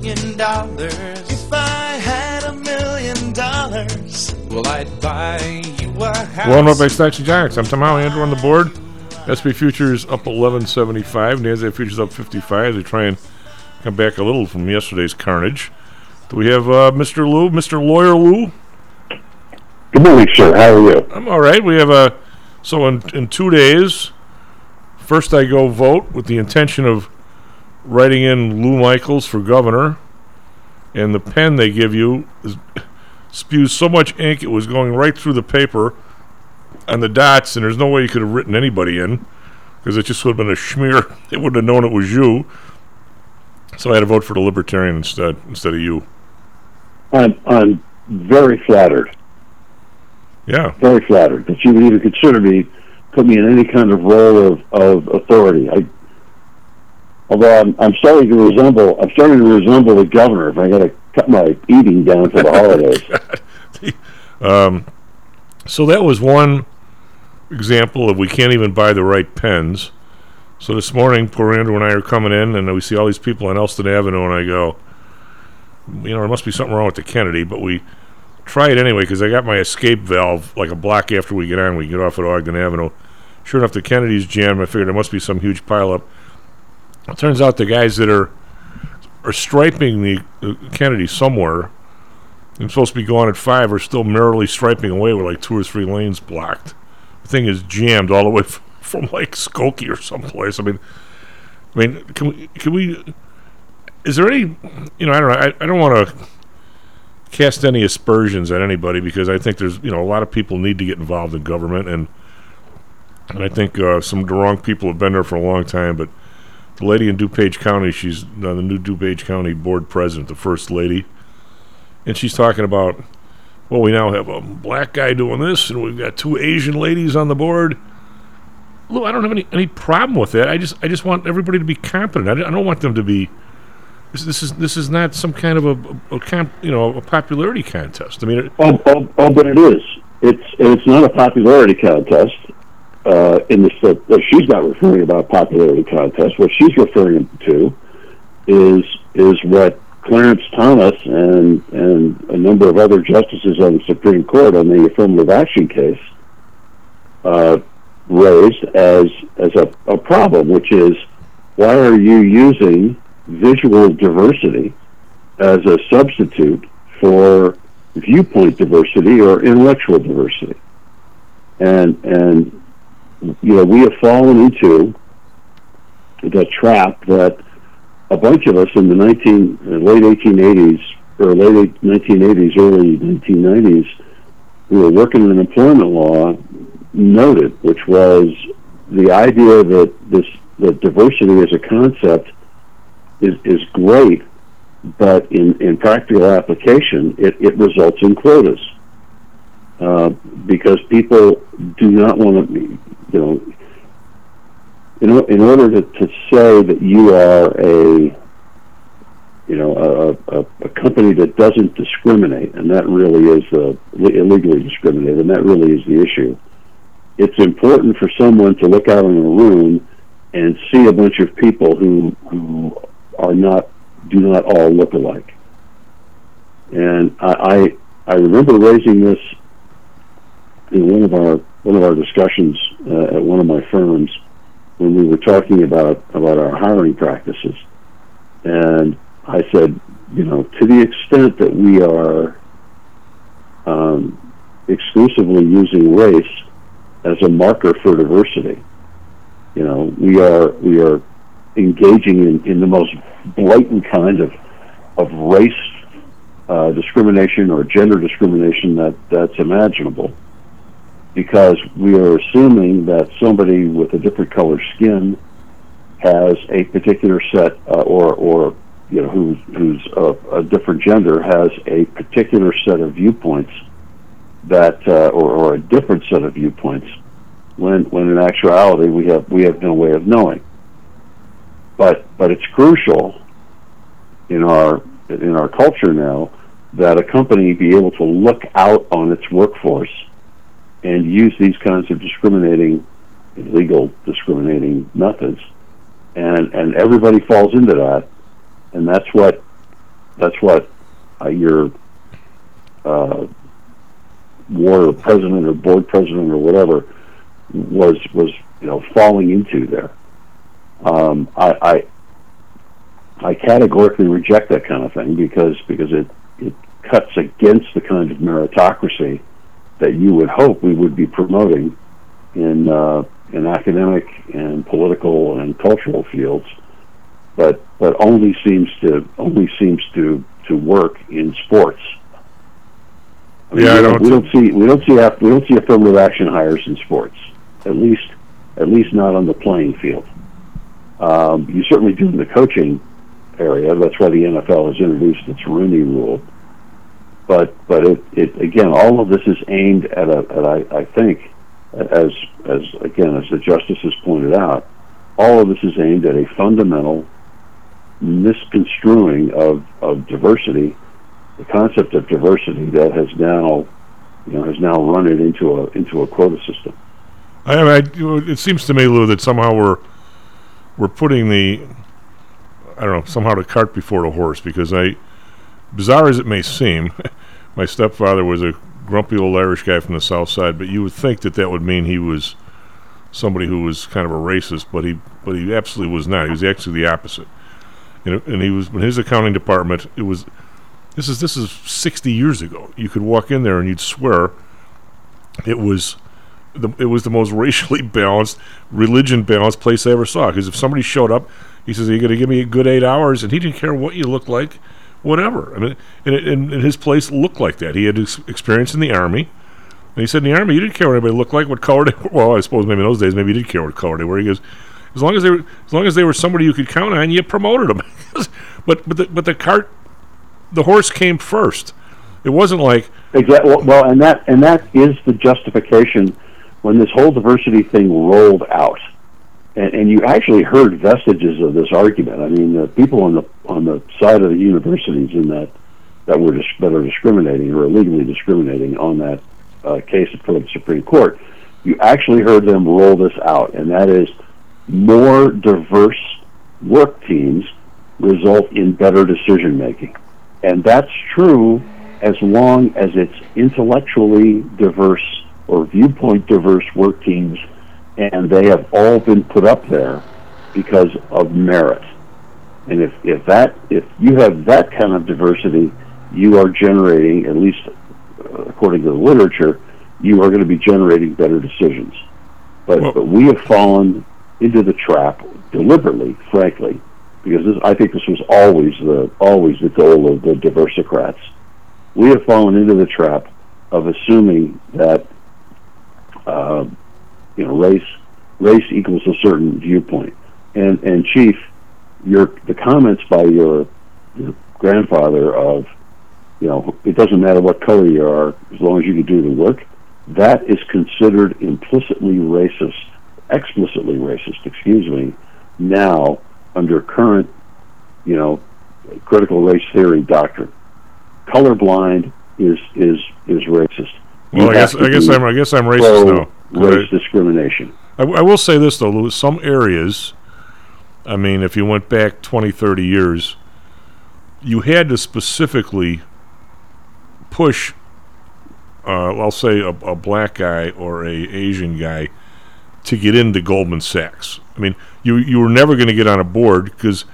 million dollars, if I had a million dollars, well, I'd buy you a house. Well, up by Stocks and Jocks. I'm Tom Howley, Andrew on the board. SP Futures up 1175. NASDAQ Futures up 55. They try and come back a little from yesterday's carnage. Do we have uh, Mr. Lou, Mr. Lawyer Lou? Good morning, sir. How are you? I'm all right. We have a so in in two days. First, I go vote with the intention of writing in Lou Michaels for governor, and the pen they give you is, spews so much ink it was going right through the paper and the dots, and there's no way you could have written anybody in because it just would have been a smear. They wouldn't have known it was you. So I had to vote for the Libertarian instead instead of you. I'm I'm very flattered, Yeah. very flattered that you would even consider me, put me in any kind of role of, of authority. I, although I'm I'm starting to resemble I'm starting to resemble the governor. If I got to cut my eating down for the holidays. Um, so that was one example of we can't even buy the right pens. So this morning, poor Andrew and I are coming in, and we see all these people on Elston Avenue, and I go, you know, there must be something wrong with the Kennedy, but we try it anyway because I got my escape valve like a block after we get on. We get off at Ogden Avenue. Sure enough, the Kennedy's jammed. I figured there must be some huge pileup. It turns out the guys that are are striping the, Kennedy somewhere and supposed to be going at five are still merrily striping away with like two or three lanes blocked. The thing is jammed all the way f- from like Skokie or someplace. I mean, I mean, can we? Can we? Is there any? You know, I don't know. I, I don't want to cast any aspersions at anybody because I think there's you know a lot of people need to get involved in government and and I think uh, some of the wrong people have been there for a long time. But the lady in DuPage County, she's the new DuPage County board president, the first lady and she's talking about, well, we now have a black guy doing this, and we've got two Asian ladies on the board. Lou, I don't have any, any problem with that. I just I just want everybody to be competent. I, don't- want them to be. This, this is this is not some kind of a, a, a you know a popularity contest. I mean, it, oh, oh, oh, but it is. It's it's not a popularity contest. Uh, in the she's not referring about popularity contest. What she's referring to is is what Clarence Thomas and and a number of other justices on the Supreme Court on the affirmative action case uh, raised as as a, a problem, which is why are you using visual diversity as a substitute for viewpoint diversity or intellectual diversity? And and you know we have fallen into the trap that a bunch of us in the 19 uh, late 1880s or late 1980s, early 1990s, who were working in employment law, noted, which was the idea that this that diversity as a concept is is great, but in in practical application, it, it results in quotas. Uh, because people do not want to, you know, in, in order to, to say that you are a you know a, a, a company that doesn't discriminate, and that really is uh, illegally discriminate, and that really is the issue. It's important for someone to look out in a room and see a bunch of people who who are not do not all look alike. And I I, I remember raising this in one of our one of our discussions uh, at one of my firms when we were talking about about our hiring practices, and I said, you know, to the extent that we are um, exclusively using race as a marker for diversity, you know, we are we are engaging in, in the most blatant kind of of race uh, discrimination or gender discrimination that that's imaginable, because we are assuming that somebody with a different color skin has a particular set uh, or or you know who's who's a, a different gender has a particular set of viewpoints that uh, or, or a different set of viewpoints when when in actuality we have we have no way of knowing. But but it's crucial in our in our culture now that a company be able to look out on its workforce and use these kinds of discriminating illegal discriminating methods and and everybody falls into that and that's what that's what uh, your uh, war president or board president or whatever was was you know falling into there. Um, I, I I categorically reject that kind of thing because because it it cuts against the kind of meritocracy that you would hope we would be promoting in uh, in academic and political and cultural fields, but but only seems to only seems to to work in sports. I mean, Yeah, I we, don't we don't see we don't see we don't see affirmative action hires in sports. At least at least not on the playing field. Um, you certainly do in the coaching area. That's why the NFL has introduced its Rooney Rule. But but it, it again, all of this is aimed at a at I, I think as as again as the justices pointed out, all of this is aimed at a fundamental misconstruing of, of diversity, the concept of diversity that has now you know has now run it into a into a quota system. I, I, it seems to me, Lou, that somehow we're we're putting the I don't know somehow the cart before the horse because I, bizarre as it may seem, my stepfather was a grumpy old Irish guy from the South Side, but you would think that that would mean he was somebody who was kind of a racist, but he but he absolutely was not. He was actually the opposite. Know, and he was in his accounting department. It was this is this is 60 years ago. You could walk in there and you'd swear it was the, it was the most racially balanced, religion balanced place I ever saw. Because if somebody showed up, he says, "Are you going to give me a good eight hours?" and he didn't care what you looked like, whatever. I mean, and, and, and his place looked like that. He had ex- experience in the army, and he said in the army, you didn't care what anybody looked like, what color they were. Well, I suppose maybe in those days, maybe you did care what color they were. He goes, as long as they were, as long as they were somebody you could count on, you promoted them. but but the, but the cart, the horse came first. It wasn't like Exactly. Well, and that and that is the justification when this whole diversity thing rolled out, and, and you actually heard vestiges of this argument. I mean, the people on the on the side of the universities in that that were dis- that are discriminating or illegally discriminating on that uh, case before the Supreme Court, you actually heard them roll this out, and that is more diverse work teams result in better decision making, and that's true as long as it's intellectually diverse or viewpoint diverse work teams, and they have all been put up there because of merit. And if, if that if you have that kind of diversity, you are generating, at least uh, according to the literature, you are going to be generating better decisions. But Well- but we have fallen into the trap deliberately, frankly, because this, I think this was always the always the goal of the diversicrats. We have fallen into the trap of assuming that uh, you know race race equals a certain viewpoint. And and chief, your the comments by your your grandfather of you know it doesn't matter what color you are as long as you can do the work. That is considered implicitly racist, explicitly racist. Excuse me. Now under current you know critical race theory doctrine, colorblind is is is racist. You well, I guess I guess I'm I guess I'm racist now. Race discrimination. I, I will say this though, Louis, some areas, I mean, if you went back 20, 30 years, you had to specifically push, uh, I'll say, a, a black guy or a Asian guy to get into Goldman Sachs. I mean, you you were never going to get on a board because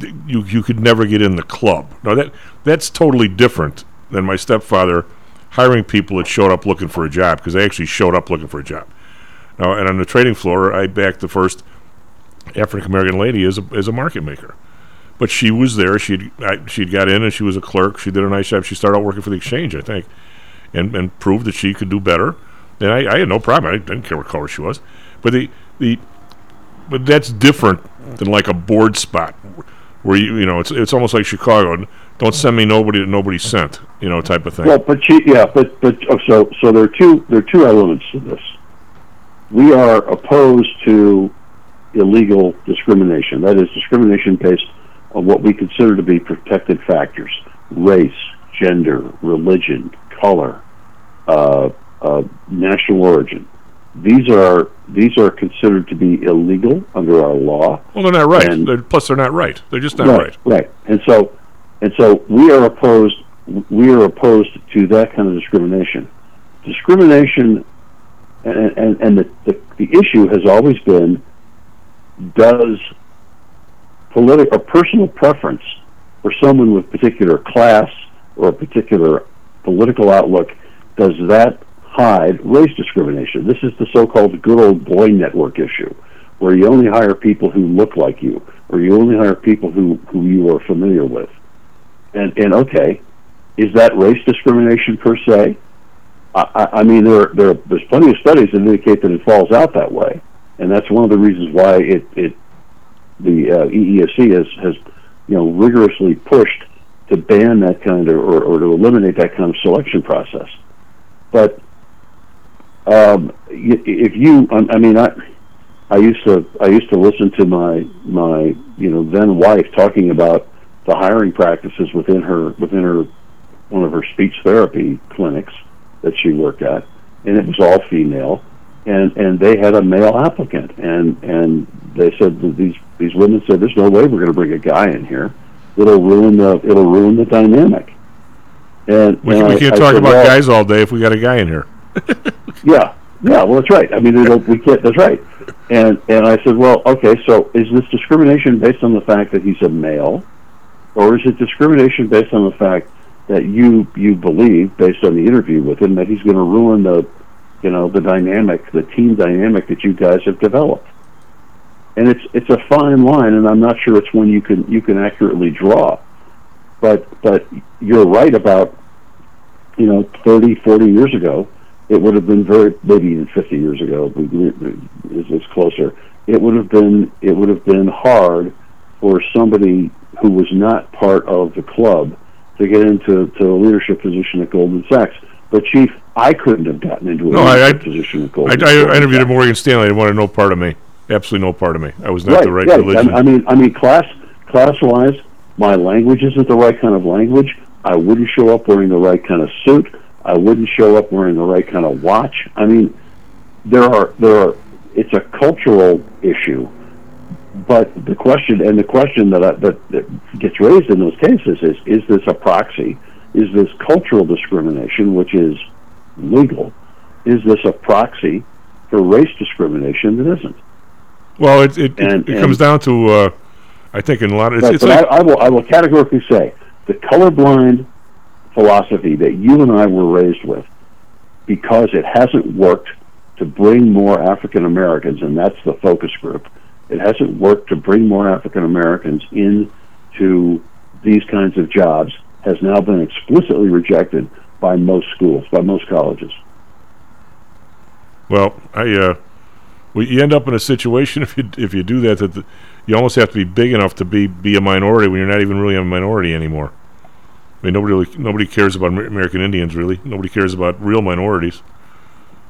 th- you you could never get in the club. Now that that's totally different than my stepfather hiring people that showed up looking for a job because they actually showed up looking for a job. Now, and on the trading floor, I backed the first African American lady as a as a market maker. But she was there. She'd I, she'd got in and she was a clerk. She did a nice job. She started out working for the exchange, I think, and and proved that she could do better. And I, I had no problem. I didn't care what color she was. But the the but that's different than like a board spot where you you know it's it's almost like Chicago. Don't send me nobody that nobody sent, you know, type of thing. Well, but yeah, but but oh, so so there are two there are two elements to this. We are opposed to illegal discrimination. That is discrimination based on what we consider to be protected factors: race, gender, religion, color, uh, uh, national origin. These are these are considered to be illegal under our law. well, they're not right. They're, plus, they're not right. They're just not right, right. right. And so, and so we are opposed. We are opposed to that kind of discrimination. Discrimination, and and, and the, the the issue has always been: does political or personal preference for someone with particular class or a particular political outlook does that hide race discrimination? This is the so-called good old boy network issue where you only hire people who look like you, or you only hire people who, who you are familiar with. And and okay, is that race discrimination per se? I, I- mean, there there there's plenty of studies that indicate that it falls out that way, and that's one of the reasons why it it the uh, EEOC has has you know rigorously pushed to ban that kind of or, or to eliminate that kind of selection process. But um, if you, I mean, I. I used to I used to listen to my my you know then wife talking about the hiring practices within her within her one of her speech therapy clinics that she worked at, and it was all female, and and they had a male applicant, and and they said that these these women said there's no way we're going to bring a guy in here, it'll ruin the it'll ruin the dynamic, and We, and we I- can't I talk said, about well, guys all day if we got a guy in here. yeah, yeah. Well, that's right. I mean, it'll, we can't. That's right. And and I said, well, okay. So is this discrimination based on the fact that he's a male, or is it discrimination based on the fact that you you believe, based on the interview with him, that he's going to ruin the, you know, the dynamic, the team dynamic that you guys have developed? And it's it's a fine line, and I'm not sure it's one you can you can accurately draw. But but you're right about, you know, 30, 40 years ago it would have been very maybe even 50 years ago is closer it would have been it would have been hard for somebody who was not part of the club to get into to a leadership position at Goldman Sachs but chief I couldn't have gotten into a No, leadership I- position at I, Goldman I, I Sachs. interviewed at Morgan Stanley. They wanted no part of me. Absolutely no part of me. I was not right, the right, right. religion. I, I mean I mean class class wise my language isn't the right kind of language I wouldn't show up wearing the right kind of suit I wouldn't show up wearing the right kind of watch. I mean, there are there are. It's a cultural issue, but the question and the question that I, that, that gets raised in those cases is: Is this a proxy? Is this cultural discrimination, which is legal? Is this a proxy for race discrimination that isn't? well, it it, and- it, it comes down to uh, I think in a lot of it's, it's like I, I will I will categorically say the colorblind philosophy that you and I were raised with, because it hasn't worked to bring more African Americans, and that's the focus group. It hasn't worked to bring more African Americans into these kinds of jobs. Has now been explicitly rejected by most schools, by most colleges. Well, I uh, well, you end up in a situation if you if you do that that the, you almost have to be big enough to be be a minority when you're not even really a minority anymore. I mean, nobody really, nobody cares about American Indians really. Nobody cares about real minorities,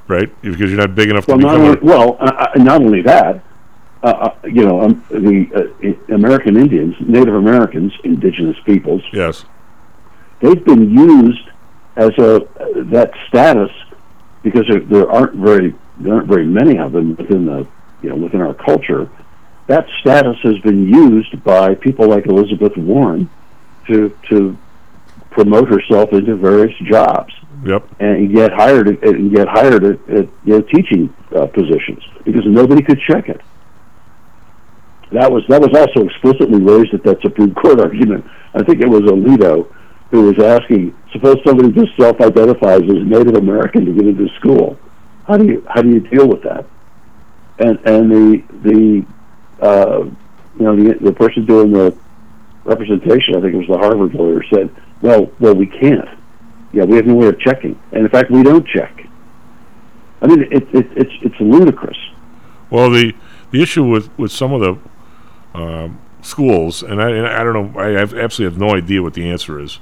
right? Because you're not big enough Well, to not only, a, well, uh, uh, not only that, uh, uh, you know, um, the uh, American Indians, Native Americans, indigenous peoples, yes, they've been used as a that status because there, there aren't very there aren't very many of them within the you know within our culture. That status has been used by people like Elizabeth Warren to to promote herself into various jobs yep. and get hired at, and get hired at, at you know, teaching uh, positions because nobody could check it. That was that was also explicitly raised at that Supreme Court argument. I think it was Alito who was asking, suppose somebody just self-identifies as Native American to get into school. How do you how do you deal with that? And and the the uh, you know the the person doing the representation, I think it was the Harvard lawyer, said, "Well, well, we can't. Yeah, we have no way of checking, and in fact, we don't check." I mean, it, it, it's it's ludicrous. Well, the the issue with with some of the um, schools, and I and I don't know, I have absolutely have no idea what the answer is,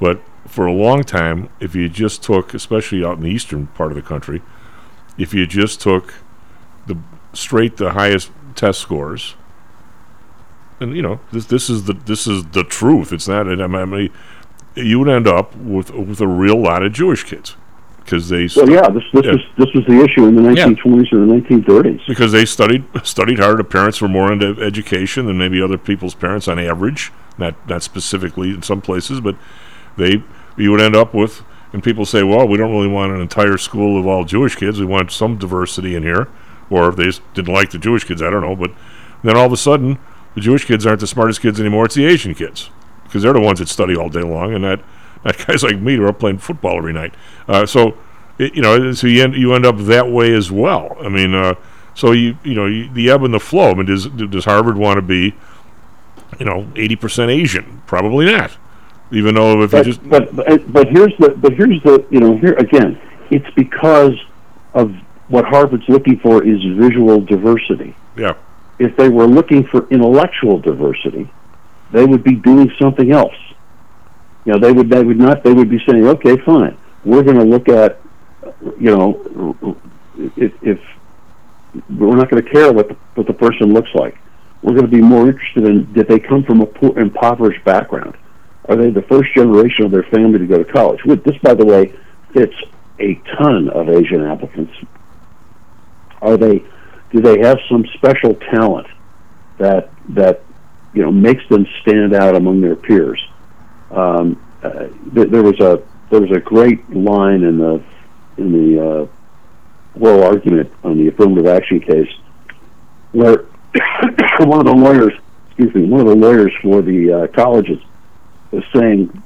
but for a long time, if you just took, especially out in the eastern part of the country, if you just took the straight the highest test scores, and you know this this is the this is the truth. It's not. I mean, you would end up with with a real lot of Jewish kids because they Well, yeah, this this Yeah. was this was the issue in the Yeah. 1920s and the 1930s. because they studied studied hard. The parents were more into education than maybe other people's parents on average. Not not specifically in some places, but they you would end up with. And people say, well, we don't really want an entire school of all Jewish kids. We want some diversity in here. Or if they just didn't like the Jewish kids, I don't know. But then all of a sudden, the Jewish kids aren't the smartest kids anymore. It's the Asian kids because they're the ones that study all day long, and not not guys like me who are up playing football every night. Uh, so, it, you know, so you end you end up that way as well. I mean, uh, so you you know you, the ebb and the flow. I mean, does does Harvard want to be, you know, eighty percent Asian? Probably not. Even though if you just but but but here's the but here's the you know here again, it's because of what Harvard's looking for is visual diversity. yeah If they were looking for intellectual diversity, they would be doing something else. You know, they would they would not they would be saying, okay, fine, we're going to look at, you know, if, if we're not going to care what the, what the person looks like, we're going to be more interested in did they come from a poor, impoverished background? Are they the first generation of their family to go to college? Which, this, by the way, fits a ton of Asian applicants. Are they? Do they have some special talent that that you know makes them stand out among their peers? Um, uh, th- there was a there was a great line in the in the uh, oral argument on the affirmative action case where one of the lawyers, excuse me, one of the lawyers for the uh, colleges was saying,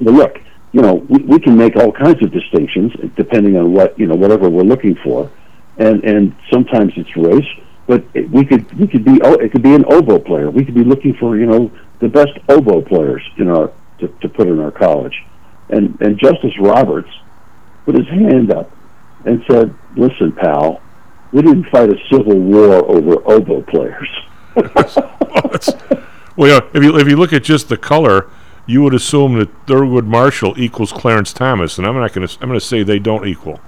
"Well, look, you know, we, we can make all kinds of distinctions depending on what you know, whatever we're looking for, and and sometimes it's race, but we could we could be oh, it could be an oboe player. We could be looking for you know the best oboe players in our to, to put in our college, and and Justice Roberts put his hand up and said, "Listen, pal." We didn't fight a civil war over oboe players. well, yeah, if you if you look at just the color, you would assume that Thurgood Marshall equals Clarence Thomas, and I'm not going to I'm going to say they don't equal.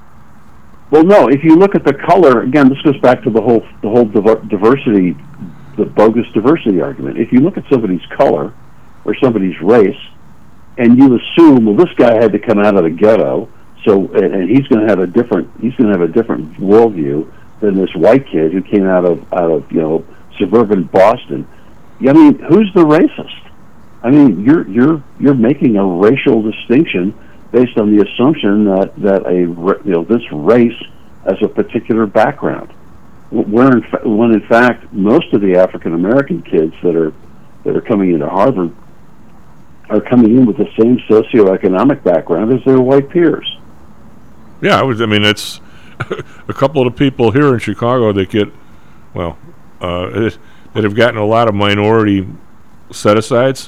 Well, no. If you look at the color again, this goes back to the whole the whole diversity, the bogus diversity argument. If you look at somebody's color or somebody's race, and you assume, well, this guy had to come out of the ghetto, so and, and he's going to have a different he's going to have a different worldview than this white kid who came out of out of you know suburban Boston. I mean, who's the racist? I mean, you're you're you're making a racial distinction based on the assumption that that a you know this race has a particular background. Where in fa- when in fact most of the African American kids that are that are coming into Harvard are coming in with the same socioeconomic background as their white peers. Yeah, I, was, I mean it's a couple of the people here in Chicago that get well uh, that have gotten a lot of minority set asides.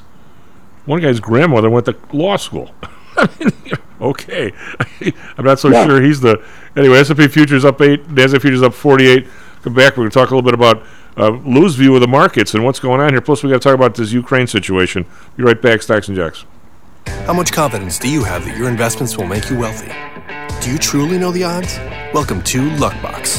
One guy's grandmother went to law school. I mean, okay, I'm not so Yeah. sure he's the. Anyway, S&P futures up eight. Nasdaq futures up 48. Come back. We're going to talk a little bit about uh, Lou's view of the markets and what's going on here. Plus, we got to talk about this Ukraine situation. Be right back, Stocks and Jocks. How much confidence do you have that your investments will make you wealthy? Do you truly know the odds? Welcome to Luckbox,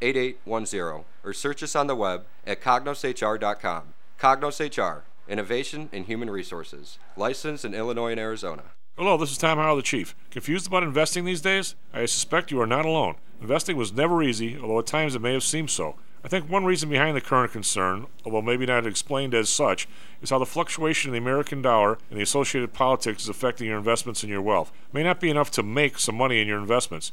8810 or search us on the web at cognoshr.com. Cognos HR, Innovation in Human Resources, licensed in Illinois and Arizona. Hello, this is Tom Howell, the Chief. Confused about investing these days? I suspect you are not alone. Investing was never easy, although at times it may have seemed so. I think one reason behind the current concern, although maybe not explained as such, is how the fluctuation in the American dollar and the associated politics is affecting your investments and your wealth. It may not be enough to make some money in your investments.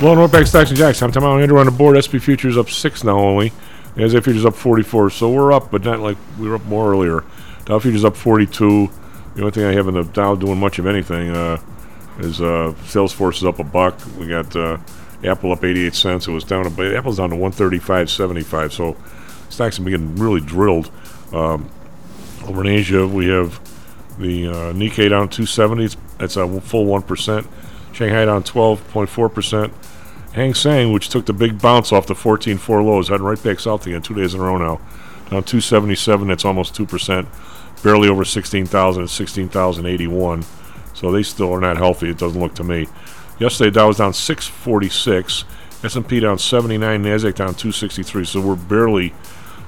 Well, Northbank Stocks and Jocks. I'm Tom Allen, Andrew on the board. SP Futures up six now only. As Futures up 44. So we're up, but not like we were up more earlier. Dow Futures up 42. The only thing I have in the Dow doing much of anything uh, is uh, Salesforce is up a buck. We got uh, Apple up 88 cents. It was down. To, Apple's down to 135.75. So stocks have been getting really drilled. Um, over in Asia, we have the uh, Nikkei down 270. It's, a full one percent. Shanghai down 12.4 percent. Hang Seng, which took the big bounce off the 14.4 lows, heading right back south again, two days in a row now. Down 277, that's almost 2%. Barely over 16,000 at 16,081. So they still are not healthy, it doesn't look to me. Yesterday, Dow was down 646. S&P down 79, NASDAQ down 263. So we're barely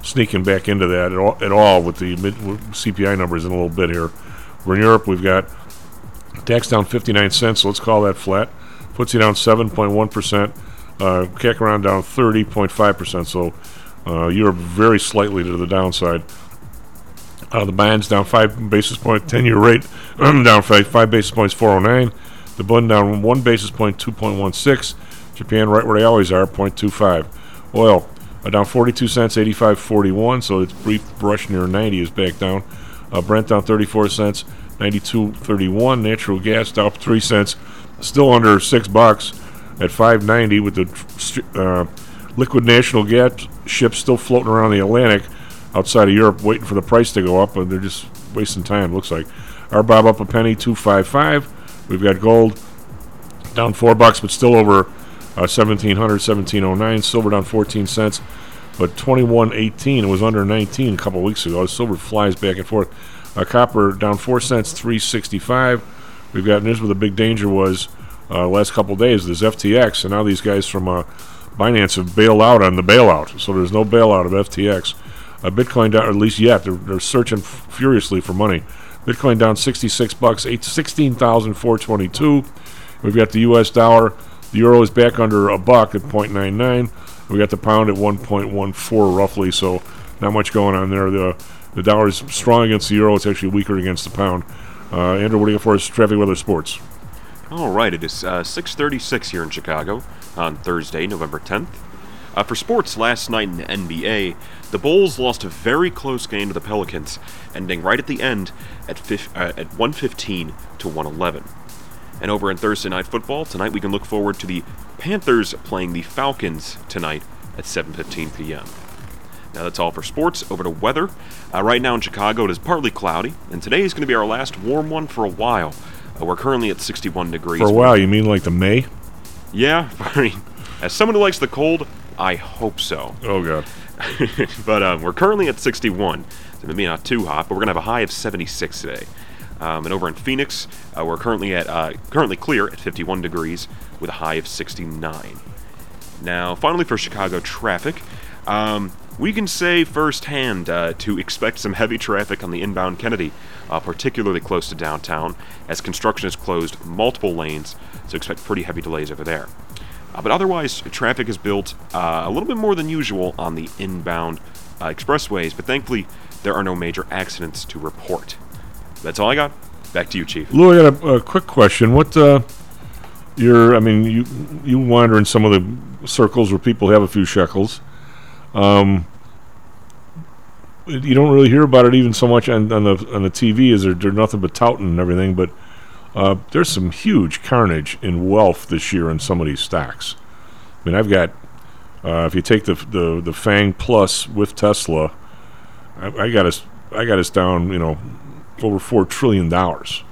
sneaking back into that at all, at all with the mid, CPI numbers in a little bit here. We're in Europe, we've got DAX down 59 cents, so let's call that flat. FTSE down 7.1%. Uh, CAC around down 30.5%. So uh, Europe very slightly to the downside. Uh, the bonds down 5 basis points, 10 year rate down 5, five basis points, 409. The blend down 1 basis point, 2.16. Japan right where they always are, 0.25. Oil uh, down 42 cents, 85.41. So its brief brush near 90 is back down. Uh, Brent down 34 cents, 92.31. Natural gas down 3 cents, still under 6 bucks at 590 with the uh, liquid national gas ships still floating around the Atlantic outside of Europe waiting for the price to go up, and they're just wasting time, looks like. RBOB up a penny, 255. We've got gold down 4 bucks, but still over uh, 1700, 1709. Silver down 14 cents, but 21.18. It was under 19 a couple weeks ago. Silver flies back and forth. Uh, copper down 4 cents, 365. We've got, here's where the big danger was uh, last couple days, There's FTX, and now these guys from uh, Binance have bailed out on the bailout, so there's no bailout of FTX. Uh, Bitcoin down, at least yet, they're, they're searching f- furiously for money. Bitcoin down 66 bucks, eight- 16,422. We've got the U.S. dollar. The euro is back under a buck at 0.99. We got the pound at 1.14 roughly, so not much going on there. The the dollar is strong against the euro. It's actually weaker against the pound. Uh, Andrew, what do you got for us? Traffic, weather, sports. All right, it is uh, 6:36 here in Chicago on Thursday, November 10th. Uh, for sports, last night in the NBA, the Bulls lost a very close game to the Pelicans, ending right at the end at fif- uh, at 115 to 111. And over in Thursday night football tonight, we can look forward to the Panthers playing the Falcons tonight at 7:15 p.m. Now that's all for sports. Over to weather. Uh, right now in Chicago, it is partly cloudy, and today is going to be our last warm one for a while. Uh, we're currently at 61 degrees. For a while, you mean like the May? Yeah, I mean, as someone who likes the cold, I hope so. Oh god. but um, we're currently at 61, so maybe not too hot, but we're gonna have a high of 76 today. Um, and over in Phoenix, uh, we're currently at uh, currently clear at 51 degrees with a high of 69. Now, finally for Chicago traffic, um, we can say firsthand uh, to expect some heavy traffic on the inbound Kennedy, uh, particularly close to downtown, as construction has closed multiple lanes, so expect pretty heavy delays over there. Uh, but otherwise, traffic is built uh, a little bit more than usual on the inbound uh, expressways, but thankfully, there are no major accidents to report. That's all I got. Back to you, Chief. Lou, I got a, a quick question. What, uh, you're, I mean, you you wander in some of the circles where people have a few shekels. Um, you don't really hear about it even so much on, on the on the TV. Is there? There's nothing but touting and everything, but uh, there's some huge carnage in wealth this year in some of these stocks. I mean, I've got uh, if you take the the the Fang Plus with Tesla, I, I got us I got us down, you know, over four trillion dollars.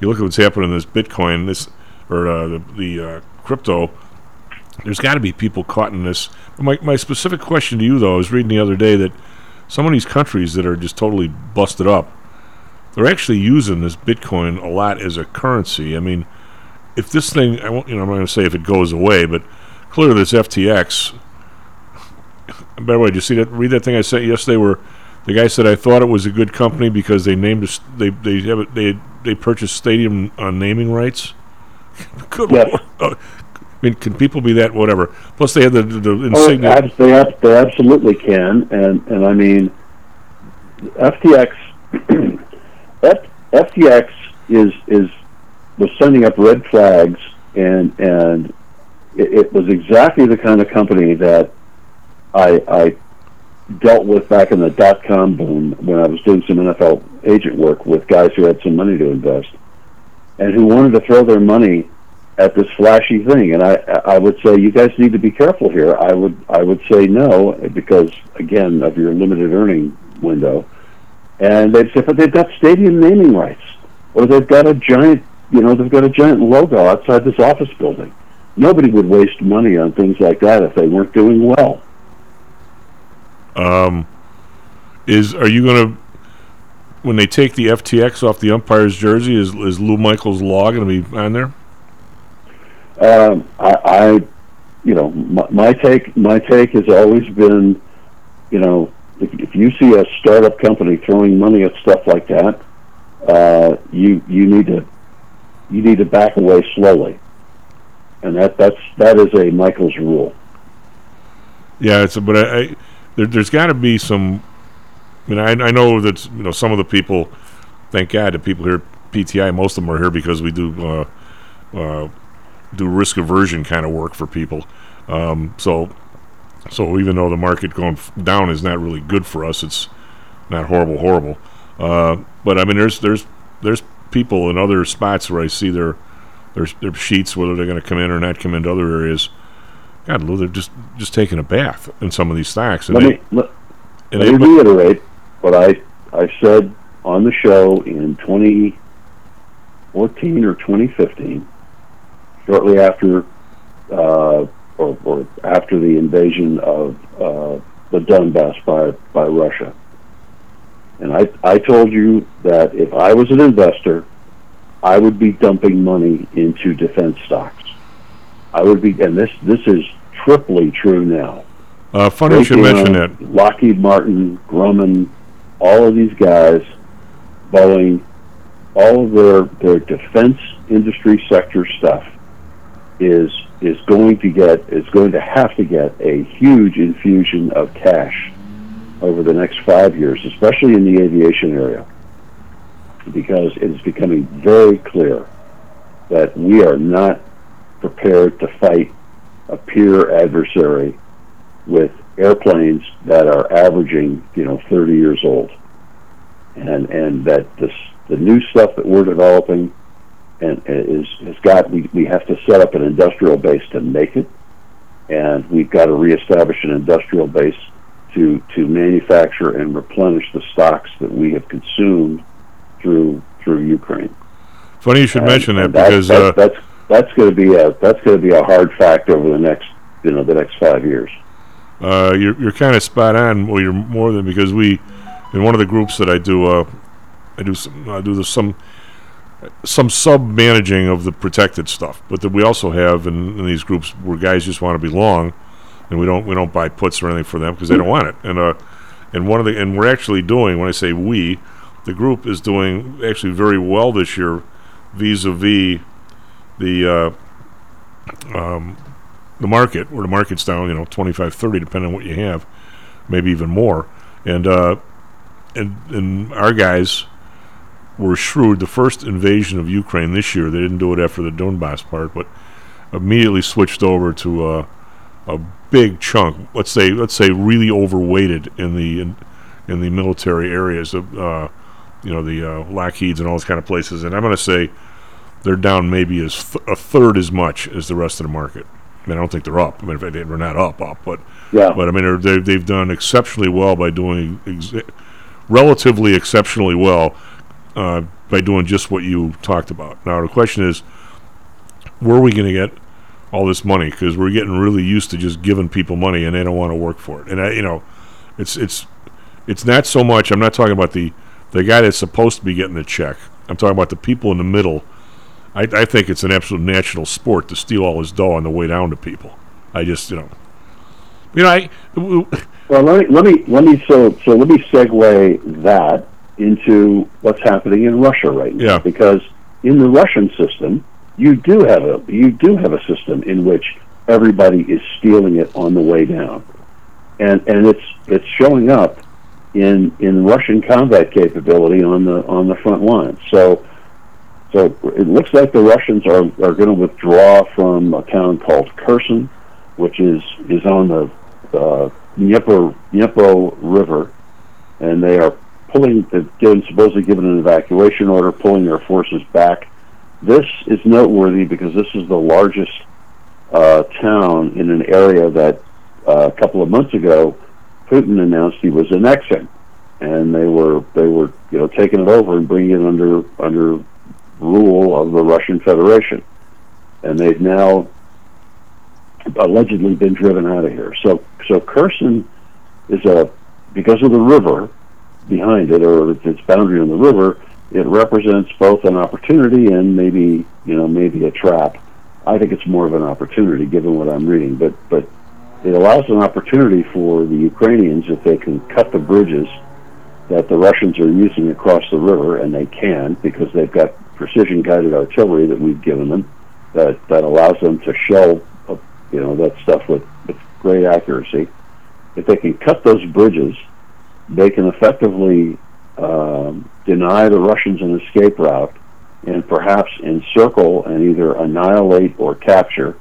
You look at what's happening in this Bitcoin, this or uh, the the uh, crypto. There's got to be people caught in this. My my specific question to you though, I was reading the other day that some of these countries that are just totally busted up, they're actually using this Bitcoin a lot as a currency. I mean, if this thing, I won't, you know, I'm not going to say if it goes away, but clearly this FTX. By the way, did you see that? Read that thing I sent yesterday, where the guy said I thought it was a good company because they named us, they they have it, they they purchased stadium uh, naming rights. good Yes. lord. I mean, can people be that whatever? Plus, they had the the, the Oh, insignia. abs- they, ab- they absolutely can, and and I mean, FTX, F, FTX is is was sending up red flags, and and it, it was exactly the kind of company that I I dealt with back in the dot com boom when I was doing some NFL agent work with guys who had some money to invest, and who wanted to throw their money at this flashy thing and I I would say you guys need to be careful here. I would I would say no because again of your limited earning window. And they'd say but they've got stadium naming rights. Or they've got a giant you know, they've got a giant logo outside this office building. Nobody would waste money on things like that if they weren't doing well. Um, is are you going to when they take the FTX off the umpire's jersey? Is is Lou Michaels' law going to be on there? Um, I, I, you know, my, my take, my take has always been, you know, if, if you see a startup company throwing money at stuff like that, uh, you you need to you need to back away slowly, and that that's that is a Michaels' rule. Yeah, it's but I, I there, there's got to be some. I mean, I, I know that you know some of the people. Thank God, the people here PTI, most of them are here because we do uh, uh, do risk aversion kind of work for people. Um, so, so even though the market going f- down is not really good for us, it's not horrible, horrible. Uh, but I mean, there's there's there's people in other spots where I see their their their sheets whether they're going to come in or not come into other areas. God, Lou, they're just just taking a bath in some of these stocks. And Let they, me let, and let me reiterate what I I said on the show in 2014 or 2015, shortly after uh, or, or after the invasion of uh, the Donbass by by Russia. And I I told you that if I was an investor, I would be dumping money into defense stocks. I would be, and this this is triply true now. Uh, funny you should mention that. Lockheed Martin, Grumman, all of these guys, Boeing, all of their their defense industry sector stuff is is going to get is going to have to get a huge infusion of cash over the next five years, especially in the aviation area, because it is becoming very clear that we are not prepared to fight a peer adversary with airplanes that are averaging, you know, 30 years old, and and that this the new stuff that we're developing and is has got we, we have to set up an industrial base to make it, and we've got to reestablish an industrial base to to manufacture and replenish the stocks that we have consumed through through Ukraine. Funny you should And- mention that that's, because that's, uh, that's that's going to be a that's going to be a hard fact over the next you know the next five years. Uh, you're you're kind of spot on. Well, you're more than because we, in one of the groups that I do, uh, I do some I do the, some some sub managing of the protected stuff. But then we also have in, in these groups where guys just want to be long, and we don't we don't buy puts or anything for them because they don't want it. And uh, and one of the and we're actually doing when I say we, the group is doing actually very well this year, vis-a-vis the uh, um, the market, where the market's down, you know, 25, 30, depending on what you have, maybe even more. And uh, and and our guys were shrewd. The first invasion of Ukraine this year, they didn't do it after the Donbass part, but immediately switched over to uh, a big chunk. Let's say let's say really overweighted in the in, in the military areas of uh, you know the uh, Lockheeds and all those kind of places. And I'm going to say they're down maybe as th- a third as much as the rest of the market. I mean, I don't think they're up. I mean, if they, they're not up, up, but Yeah. but I mean, they've they've done exceptionally well by doing ex- relatively exceptionally well uh, by doing just what you talked about. Now the question is, where are we going to get all this money? Because we're getting really used to just giving people money and they don't want to work for it. And I, you know, it's it's it's not so much. I'm not talking about the the guy that's supposed to be getting the check. I'm talking about the people in the middle. I, I think it's an absolute national sport to steal all his dough on the way down to people. I just, you know, you know, I Well, let me let me let me so so let me segue that into what's happening in Russia right now. Yeah. Because in the Russian system, you do have a you do have a system in which everybody is stealing it on the way down, and and it's it's showing up in in Russian combat capability on the on the front line. So. So it looks like the Russians are, are going to withdraw from a town called Kherson, which is is on the uh, Dnieper Dnieper River, and they are pulling, given, supposedly given an evacuation order, pulling their forces back. This is noteworthy because this is the largest uh, town in an area that uh, a couple of months ago Putin announced he was annexing, and they were they were you know taking it over and bringing it under under rule of the Russian Federation, and they've now allegedly been driven out of here. So so Kherson is a because of the river behind it or its boundary on the river, it represents both an opportunity and maybe you know maybe a trap. I think it's more of an opportunity given what I'm reading, but but it allows an opportunity for the Ukrainians if they can cut the bridges that the Russians are using across the river, and they can because they've got precision guided artillery that we've given them that that allows them to shell you know that stuff with, with great accuracy. If they can cut those bridges, they can effectively um, deny the Russians an escape route and perhaps encircle and either annihilate or capture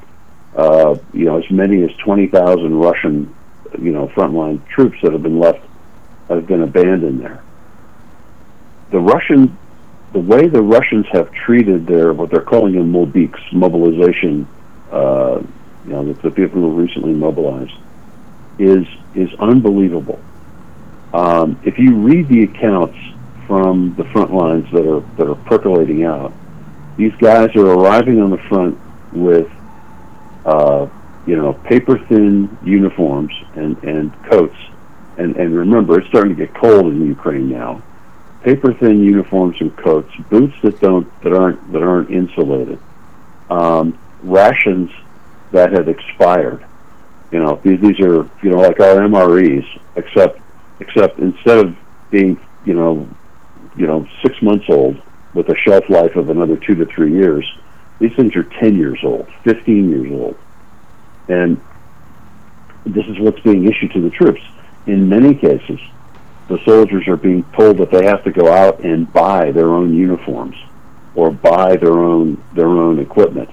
uh, you know as many as 20,000 Russian you know frontline troops that have been left have been abandoned there. The Russian the way the Russians have treated their what they're calling them mobiks, mobilization, uh, you know, the, the people who recently mobilized, is is unbelievable. Um, if you read the accounts from the front lines that are that are percolating out, these guys are arriving on the front with, uh, you know, paper thin uniforms and and coats, and and remember, it's starting to get cold in Ukraine now. Paper thin uniforms and coats, boots that don't that aren't that aren't insulated, um, rations that have expired, You know, these these are you know like our MREs, except except instead of being you know you know six months old with a shelf life of another two to three years, these things are ten years old, fifteen years old, and this is what's being issued to the troops. In many cases, the soldiers are being told that they have to go out and buy their own uniforms or buy their own their own equipment,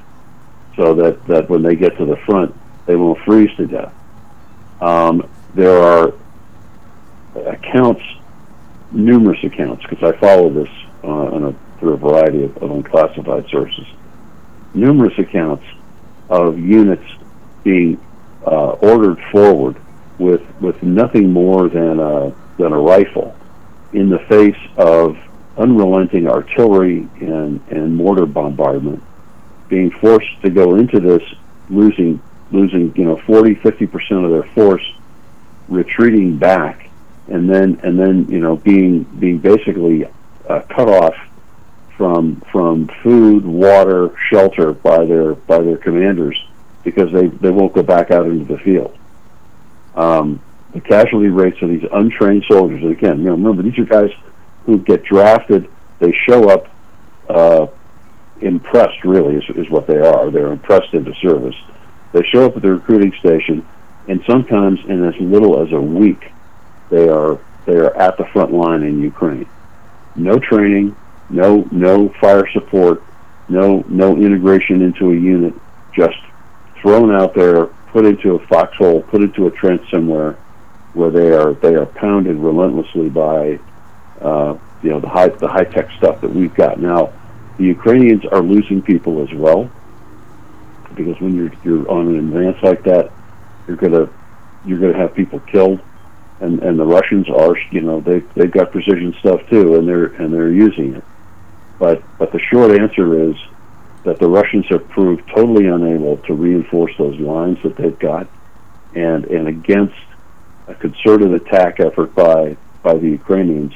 so that that when they get to the front, they won't freeze to death. Um, there are accounts, numerous accounts, because I follow this uh, a, through a variety of, of unclassified sources. Numerous accounts of units being uh, ordered forward with with nothing more than a than a rifle in the face of unrelenting artillery and, and mortar bombardment, being forced to go into this losing losing you know 40 50 percent of their force, retreating back, and then and then you know being being basically uh, cut off from from food, water, shelter by their by their commanders because they they won't go back out into the field. Um, the casualty rates of these untrained soldiers, and again, you know, remember these are guys who get drafted. They show up uh, impressed, really, is, is what they are. They're impressed into service. They show up at the recruiting station, and sometimes in as little as a week, they are they are at the front line in Ukraine. No training, no no fire support, no no integration into a unit, just thrown out there, put into a foxhole, put into a trench somewhere, where they are they are pounded relentlessly by uh, you know the high the high tech stuff that we've got now. The Ukrainians are losing people as well because when you're you're on an advance like that, you're gonna you're gonna have people killed, and and the Russians are you know they they've got precision stuff too, and they're and they're using it. But but the short answer is that the Russians have proved totally unable to reinforce those lines that they've got, and and against a concerted attack effort by by the Ukrainians,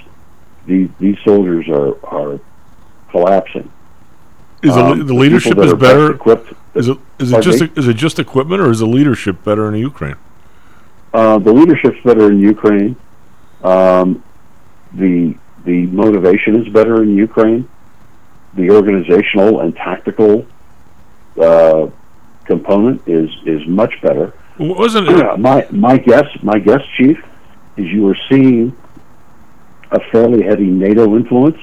these these soldiers are are collapsing. Is the, Um, the the leadership that is better? equipped- Is it is it just is it just equipment or is the leadership better in Ukraine? Uh, the leadership's better in Ukraine. Um, the the motivation is better in Ukraine. The organizational and tactical uh, component is is much better. Wasn't it? my my guess my guess, Chief, is you are seeing a fairly heavy NATO influence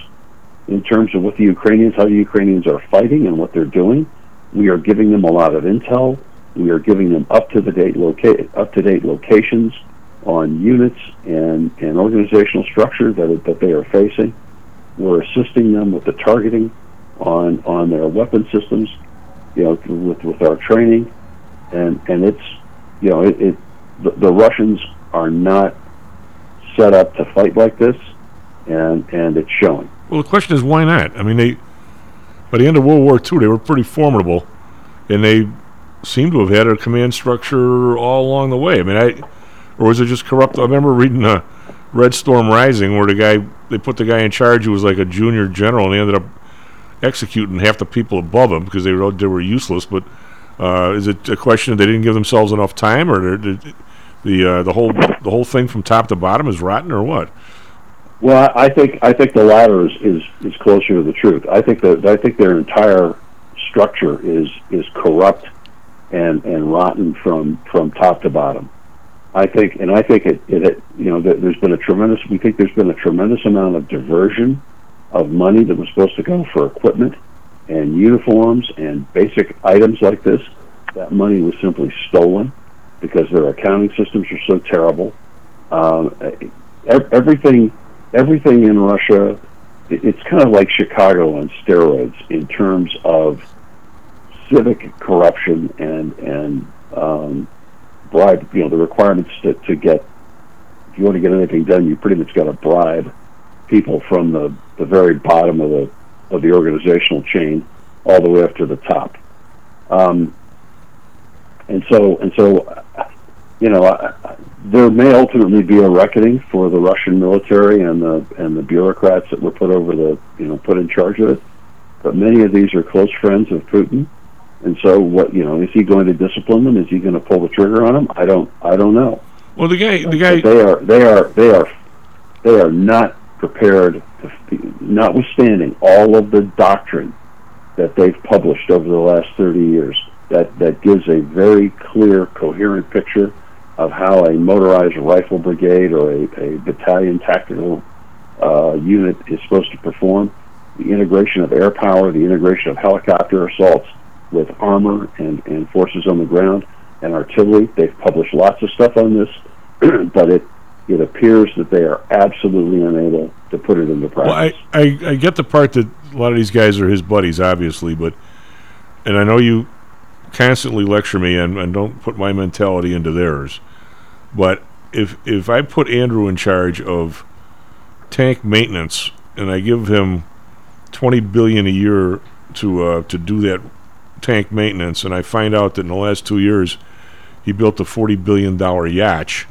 in terms of what the Ukrainians, how the Ukrainians are fighting and what they're doing. We are giving them a lot of intel. We are giving them up to the date loca- up to date locations on units and, and organizational structure that that they are facing. We're assisting them with the targeting on on their weapon systems, you know, with with our training, and and it's you know it, it the, the Russians are not set up to fight like this, and and it's showing. Well, the question is why not? I mean, they by the end of World War II, they were pretty formidable, and they seem to have had a command structure all along the way. I mean, I or was it just corrupt? I remember reading uh, Red Storm Rising, where the guy they put the guy in charge who was like a junior general, and he ended up executing half the people above him because they were they were useless. But uh, is it a question that they didn't give themselves enough time, or did, the uh, the whole the whole thing from top to bottom is rotten, or what? Well, I I think I think the latter is, is, is closer to the truth. I think that I think their entire structure is is corrupt and and rotten from from top to bottom. I think, and I think it, it, it you know there's been a tremendous. We think there's been a tremendous amount of diversion of money that was supposed to go for equipment and uniforms and basic items like this. That money was simply stolen because their accounting systems are so terrible. Um, ev- everything everything in Russia, it's kind of like Chicago on steroids in terms of civic corruption and and um, bribe. You know, the requirements to, to get if you want to get anything done, you pretty much got to bribe people from the the very bottom of the of the organizational chain all the way up to the top. Um, and so and so, you know, I, I- there may ultimately be a reckoning for the Russian military and the and the bureaucrats that were put over the you know put in charge of it. But many of these are close friends of Putin, And so, what you know, is he going to discipline them? Is he going to pull the trigger on them? I don't, I don't know. Well, the guy, the guy, But they are, they are, they are, they are not prepared. To, notwithstanding all of the doctrine that they've published over the last thirty years, that that gives a very clear, coherent picture of how a motorized rifle brigade or a, a battalion tactical uh, unit is supposed to perform. The integration of air power, the integration of helicopter assaults with armor and, and forces on the ground and artillery. They've published lots of stuff on this, but it it appears that they are absolutely unable to put it into practice. well, I. I, I get the part that a lot of these guys are his buddies, obviously, but, and I know you constantly lecture me and, and don't put my mentality into theirs, but if if I put Andrew in charge of tank maintenance and I give him twenty billion a year to uh, to do that tank maintenance, and I find out that in the last two years he built a forty billion dollar yacht.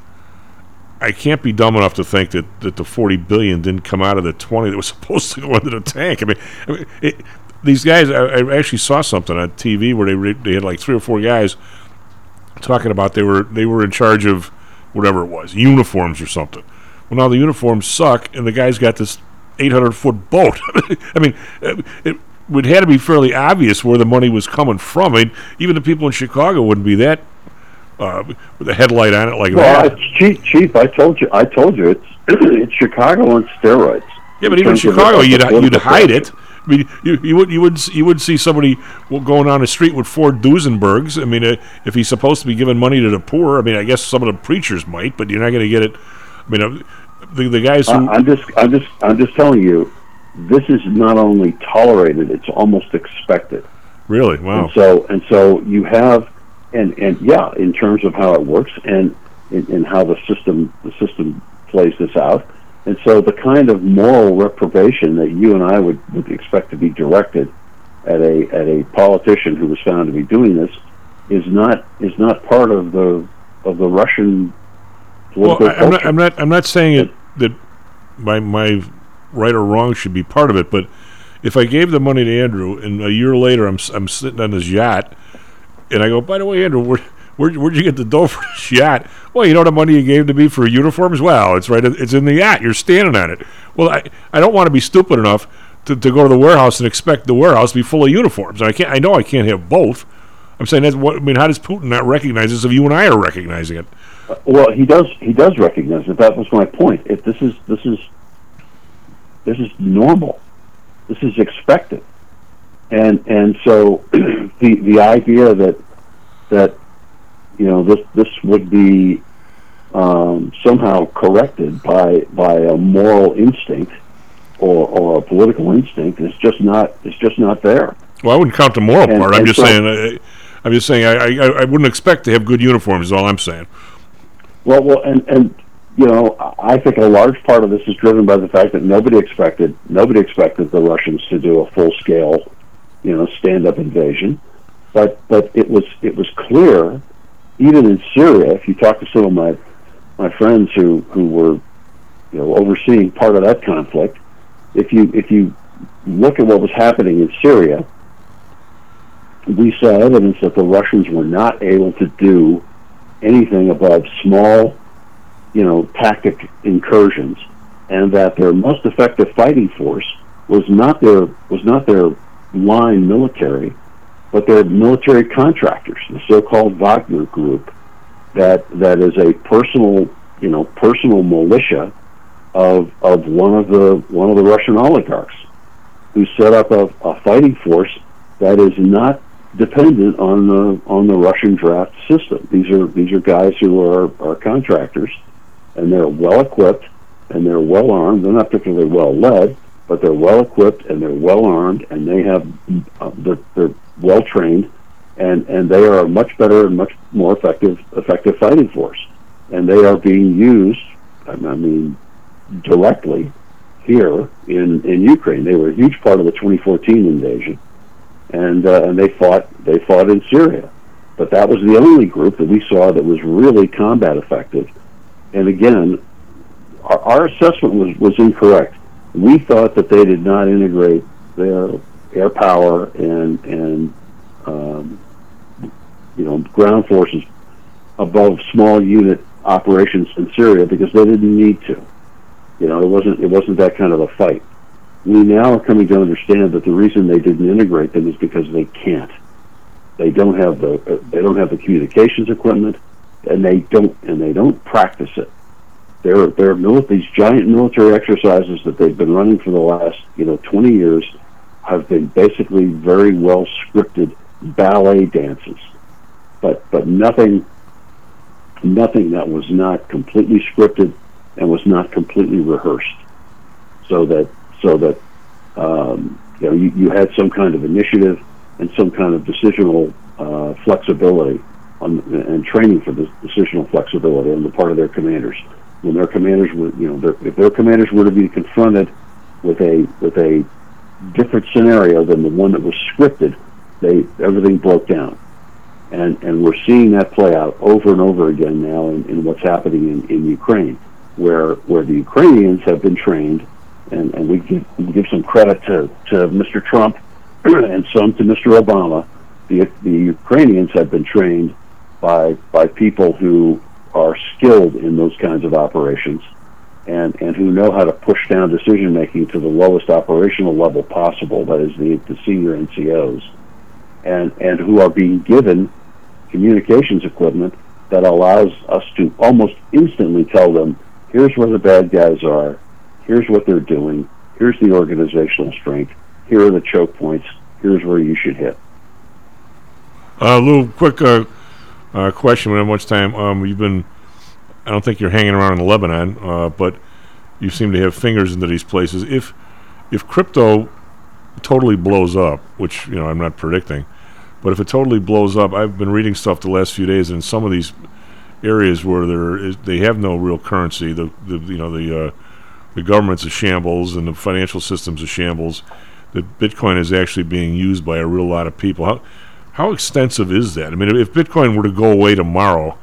I can't be dumb enough to think that, that the forty billion didn't come out of the twenty that was supposed to go into the tank. I mean, I mean it, these guys. I, I actually saw something on TV where they re- they had like three or four guys talking about they were they were in charge of whatever it was uniforms or something. Well, now the uniforms suck, and the guy's got this eight hundred foot boat. I mean, it, it would had to be fairly obvious where the money was coming from. I mean, even the people in Chicago wouldn't be that uh, with a headlight on it like well, that. it's cheap, cheap. I told you, I told you, it's it's Chicago on steroids. Yeah, but even in Chicago, you'd you'd hide it. I mean, you, you would you would you would see somebody going on the street with four Duesenbergs. I mean, uh, if he's supposed to be giving money to the poor, I mean, I guess some of the preachers might, but you're not going to get it. I mean, uh, the the guys who I, I'm just, I'm just, I'm just telling you, this is not only tolerated; it's almost expected. really wow. And so, and so you have, and and yeah, in terms of how it works and in, in how the system the system plays this out, and so the kind of moral reprobation that you and I would, would expect to be directed at a at a politician who was found to be doing this is not is not part of the of the Russian Well, I, I'm not. I'm not I'm not saying it that my my right or wrong should be part of it, but if I gave the money to Andrew and a year later I'm I'm sitting on his yacht and I go, by the way, Andrew, where, where where'd you get the dough for this yacht? Well, you know the money you gave to me for uniforms. Well, it's right. It's in the yacht. You're standing on it. Well, I I don't want to be stupid enough to, to go to the warehouse and expect the warehouse to be full of uniforms. I can't. I know I can't have both. I'm saying that's what I mean. How does Putin not recognize this if you and I are recognizing it? Uh, well, he does. He does recognize it. That was my point. If this is this is this is normal, this is expected, and and so the the idea that that you know this this would be um, somehow corrected by by a moral instinct or, or a political instinct is just not is just not there. Well, I wouldn't count the moral And- part. I'm and just so- saying. I, I'm just saying. I, I I wouldn't expect to have good uniforms. Is all I'm saying. Well, well, and and you know, I think a large part of this is driven by the fact that nobody expected nobody expected the Russians to do a full scale, you know, stand up invasion, but but it was it was clear, even in Syria. If you talk to some of my my friends who who were, you know, overseeing part of that conflict, if you if you look at what was happening in Syria, we saw evidence that the Russians were not able to do anything above small, you know, tactic incursions, and that their most effective fighting force was not their was not their line military, but their military contractors, the so-called Wagner Group, that that is a personal, you know, personal militia of of one of the one of the Russian oligarchs, who set up a, a fighting force that is not dependent on the on the Russian draft system. These are these are guys who are are contractors, and they're well equipped and they're well armed. They're not particularly well led, but they're well equipped and they're well armed, and they have uh, they're, they're well trained, and and they are a much better and much more effective effective fighting force, and they are being used. I mean, directly here in in Ukraine. They were a huge part of the 2014 invasion and uh, and they fought they fought in Syria. But that was the only group that we saw that was really combat effective. And again, our, our assessment was, was incorrect. We thought that they did not integrate their air power and and um, you know, ground forces above small unit operations in Syria because they didn't need to. You know, it wasn't it wasn't that kind of a fight. We now are coming to understand that the reason they didn't integrate them is because they can't. They don't have the they don't have the communications equipment, and they don't and they don't practice it. They're they're mili- these giant military exercises that they've been running for the last you know 20 years have been basically very well scripted ballet dances, but but nothing nothing that was not completely scripted and was not completely rehearsed, so that so that um, you know you, you had some kind of initiative and some kind of decisional uh, flexibility on, and training for this decisional flexibility on the part of their commanders. When their commanders were, you know, their, if their commanders were to be confronted with a with a different scenario than the one that was scripted, they everything broke down, and and we're seeing that play out over and over again now in, in what's happening in, in Ukraine, where where the Ukrainians have been trained, and, and we give we give some credit to, to Mr. Trump and some to Mr. Obama. The the Ukrainians have been trained by by people who are skilled in those kinds of operations and, and who know how to push down decision making to the lowest operational level possible, that is the, the senior NCOs, and, and who are being given communications equipment that allows us to almost instantly tell them, here's where the bad guys are, here's what they're doing, here's the organizational strength, here are the choke points, here's where you should hit. A little quick uh, uh, question. We don't have much time. Um, you've been, I don't think you're hanging around in Lebanon, uh, but you seem to have fingers into these places. If if crypto totally blows up, which you know I'm not predicting, but if it totally blows up, I've been reading stuff the last few days, in some of these areas where there is, they have no real currency, the, the you know the uh, the government's a shambles and the financial system's a shambles. That Bitcoin is actually being used by a real lot of people. How how extensive is that? I mean, if Bitcoin were to go away tomorrow,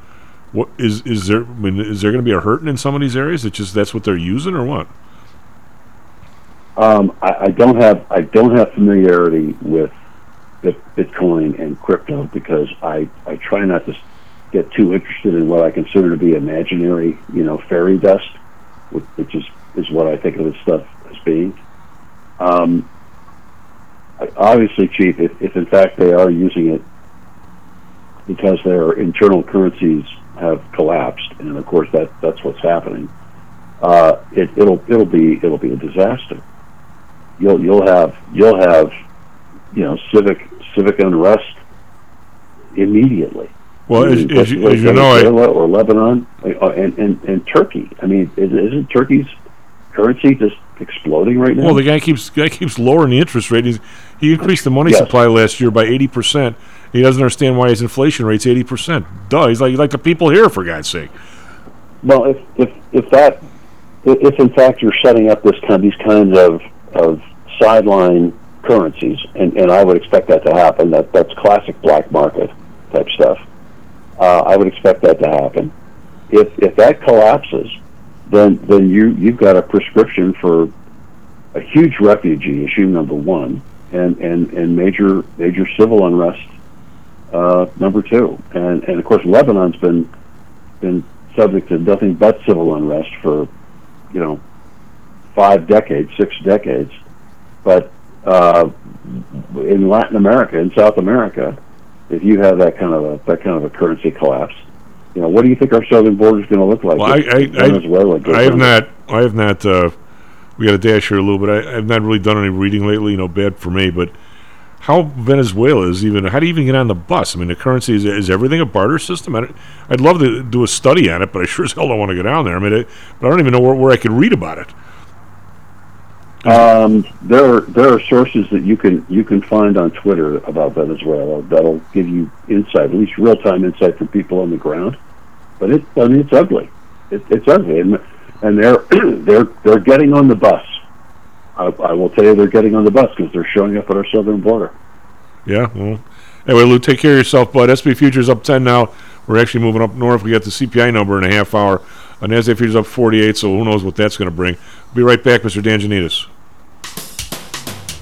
what is is there? I mean, is there going to be a hurting in some of these areas? It's just that's what they're using, or what? Um, I, I don't have I don't have familiarity with Bitcoin and crypto because I, I try not to get too interested in what I consider to be imaginary, you know, fairy dust, which, is is what I think of this stuff as being. Um, obviously, Chief, if, if in fact they are using it because their internal currencies have collapsed, and of course that that's what's happening. Uh, it, it'll it'll be it'll be a disaster. You'll you'll have you'll have you know civic civic unrest immediately. Well, as, as, you, as you know, Venezuela or Lebanon uh, and, and and Turkey. I mean, is, isn't Turkey's currency just exploding right now? Well, the guy keeps guy keeps lowering the interest rate. He's, he increased the money Yes. supply last year by eighty percent. He doesn't understand why his inflation rate's eighty percent. Duh, he's like he's like the people here for God's sake. Well, if if if that if if in fact you're setting up this kind these kinds of of sideline currencies, and and I would expect that to happen. That that's classic black market type stuff. Uh, I would expect that to happen. If if that collapses, then then you you've got a prescription for a huge refugee issue number one, and and and major major civil unrest uh, number two, and and of course Lebanon's been been subject to nothing but civil unrest for, you know, five decades, six decades. But uh, in Latin America, in South America, if you have that kind of a that kind of a currency collapse, you know, what do you think our southern border is going to look like? Well, I I, Venezuela I, I have not I have not. Uh, we got a dash here a little bit. I, I've not really done any reading lately. You know, bad for me. But how Venezuela is even? How do you even get on the bus? I mean, the currency is is everything a barter system? I, I'd love to do a study on it, but I sure as hell don't want to go down there. I mean, I, but I don't even know where, where I could read about it. Um, there are there are sources that you can you can find on Twitter about Venezuela that'll give you insight, at least real time insight from people on the ground. But it I mean it's ugly. It, it's ugly, and and they're they're they're getting on the bus. I, I will tell you, they're getting on the bus because they're showing up at our southern border. Yeah. Well, anyway, Lou, take care of yourself, bud. SP futures up ten now. We're actually moving up north. We got the CPI number in a half hour. Uh, Nasdaq futures up forty eight. So who knows what that's going to bring? Be right back, Mr. Danjanitas.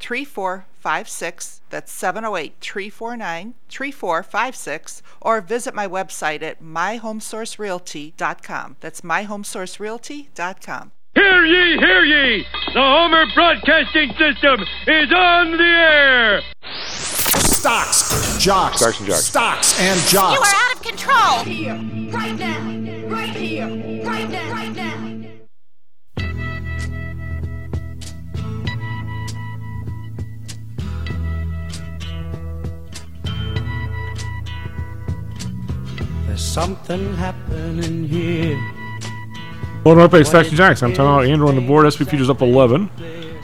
3456. That's 708 349 3456. Or visit my website at myhomesourcerealty.com. That's myhomesourcerealty.com. Hear ye, hear ye! The Homer Broadcasting System is on the air! Stocks, jocks, Stocks and jocks. stocks and jocks. You are out of control! Here, right now, There's something happening here. Well, North Bay Stocks and Jocks. I'm talking about Andrew on the board. SP Futures up 11.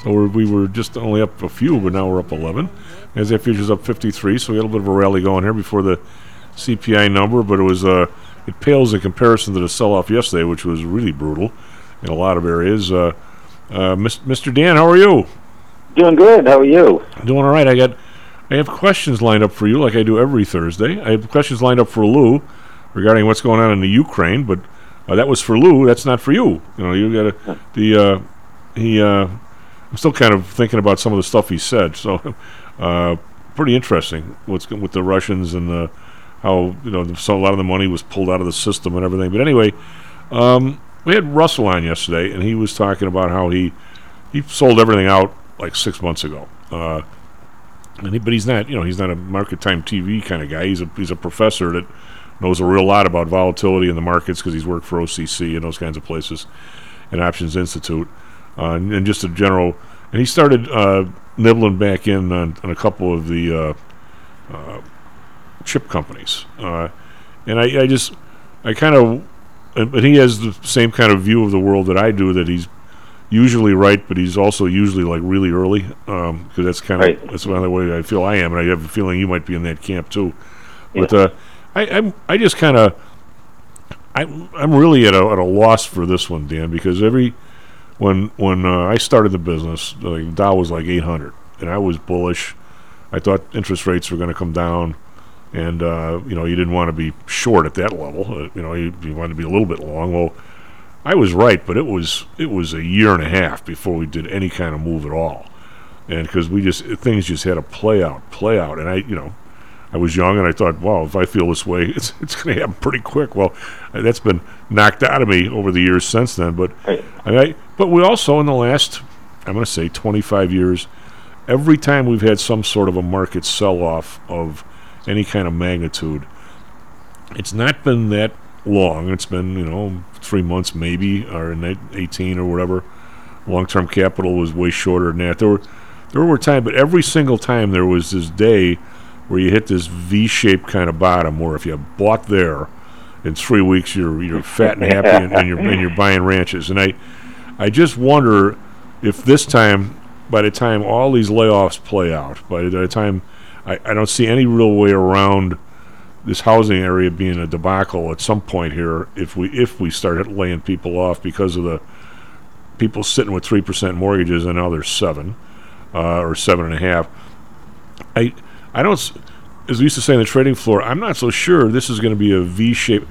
So we're, we were just only up a few, but now we're up 11. NASDAQ Futures up 53. So we had a little bit of a rally going here before the CPI number, but it was uh, it pales in comparison to the sell-off yesterday, which was really brutal in a lot of areas. Uh, uh, Mr. Dan, how are you? Doing good. How are you? Doing all right. I got I have questions lined up for you, like I do every Thursday. I have questions lined up for Lou regarding what's going on in the Ukraine, but uh, that was for Lou. That's not for you. You know, you got to the uh, he. Uh, I'm still kind of thinking about some of the stuff he said. So, uh, pretty interesting what's with the Russians and the, how you know so a lot of the money was pulled out of the system and everything. But anyway, um, we had Russell on yesterday, and he was talking about how he he sold everything out like six months ago. Uh, and he, but he's not, you know, he's not a market time TV kind of guy. He's a he's a professor that knows a real lot about volatility in the markets because he's worked for OCC and those kinds of places, and Options Institute, uh, and, and just a general. And he started uh, nibbling back in on, on a couple of the uh, uh, chip companies, uh, and I, I just I kind of, and- but he has the same kind of view of the world that I do. That he's usually right, but he's also usually like really early because that's kind of Right. that's another way I feel I am, and I have a feeling you might be in that camp too. But Yeah. I I'm, I just kind of I'm I'm really at a at a loss for this one, Dan, because every when when uh, I started the business, like Dow was like 800, and I was bullish. I thought interest rates were going to come down, and uh, you know you didn't want to be short at that level. Uh, you know you, you wanted to be a little bit long. Well, I was right, but it was it was a year and a half before we did any kind of move at all, and because we just things just had to play out, play out, and I you know I was young and I thought, wow, if I feel this way, it's it's going to happen pretty quick. Well, that's been knocked out of me over the years since then. But I, mean, I but we also in the last I'm going to say 25 years, every time we've had some sort of a market sell off of any kind of magnitude, it's not been that long. It's been you know three months maybe, or 18 or whatever. Long term capital was way shorter than that. There were there were times, but every single time there was this day where you hit this V-shaped kind of bottom, where if you bought there, in three weeks you're you're fat and happy and, and you're and you're buying ranches. And I I just wonder if this time, by the time all these layoffs play out, by the time I, I don't see any real way around this housing area being a debacle at some point here if we if we start laying people off because of the people sitting with three percent mortgages and now they're seven uh, or seven and a half. I I don't as we used to say on the trading floor. I'm not so sure this is going to be a V shape.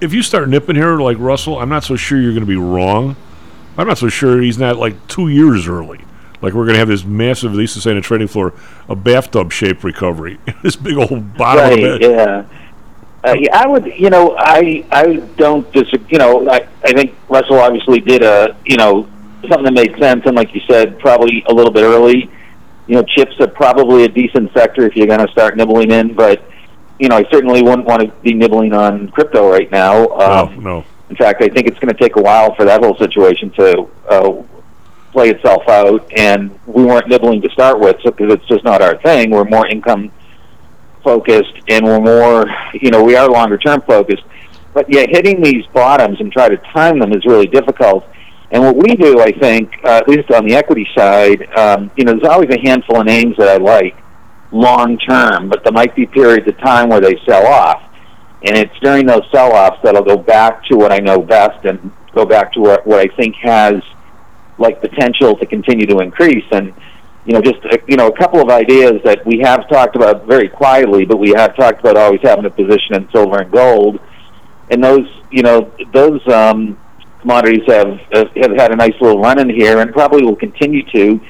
If you start nipping here like Russell, I'm not so sure you're going to be wrong. I'm not so sure he's not like two years early. Like we're going to have this massive, they used to say on the trading floor, a bathtub shaped recovery. this big old bottom right, of it. yeah. Uh, yeah, I would, you know, I I don't disagree. You know, I I think Russell obviously did a, you know, something that made sense, and like you said, probably a little bit early. You know, chips are probably a decent sector if you're going to start nibbling in, but you know, I certainly wouldn't want to be nibbling on crypto right now. Um, no, no. In fact, I think it's going to take a while for that whole situation to uh, play itself out. And we weren't nibbling to start with because it's just not our thing. We're more income focused, and we're more, you know, we are longer term focused. But yeah, hitting these bottoms and try to time them is really difficult. And what we do, I think, uh, at least on the equity side, um, you know, there's always a handful of names that I like long term, but there might be periods of time where they sell off. And it's during those sell offs that I'll go back to what I know best and go back to what, what I think has like potential to continue to increase. And you know, just you know, a couple of ideas that we have talked about very quietly, but we have talked about always having a position in silver and gold. And those, you know, those um, commodities have have had a nice little run in here, and probably will continue to.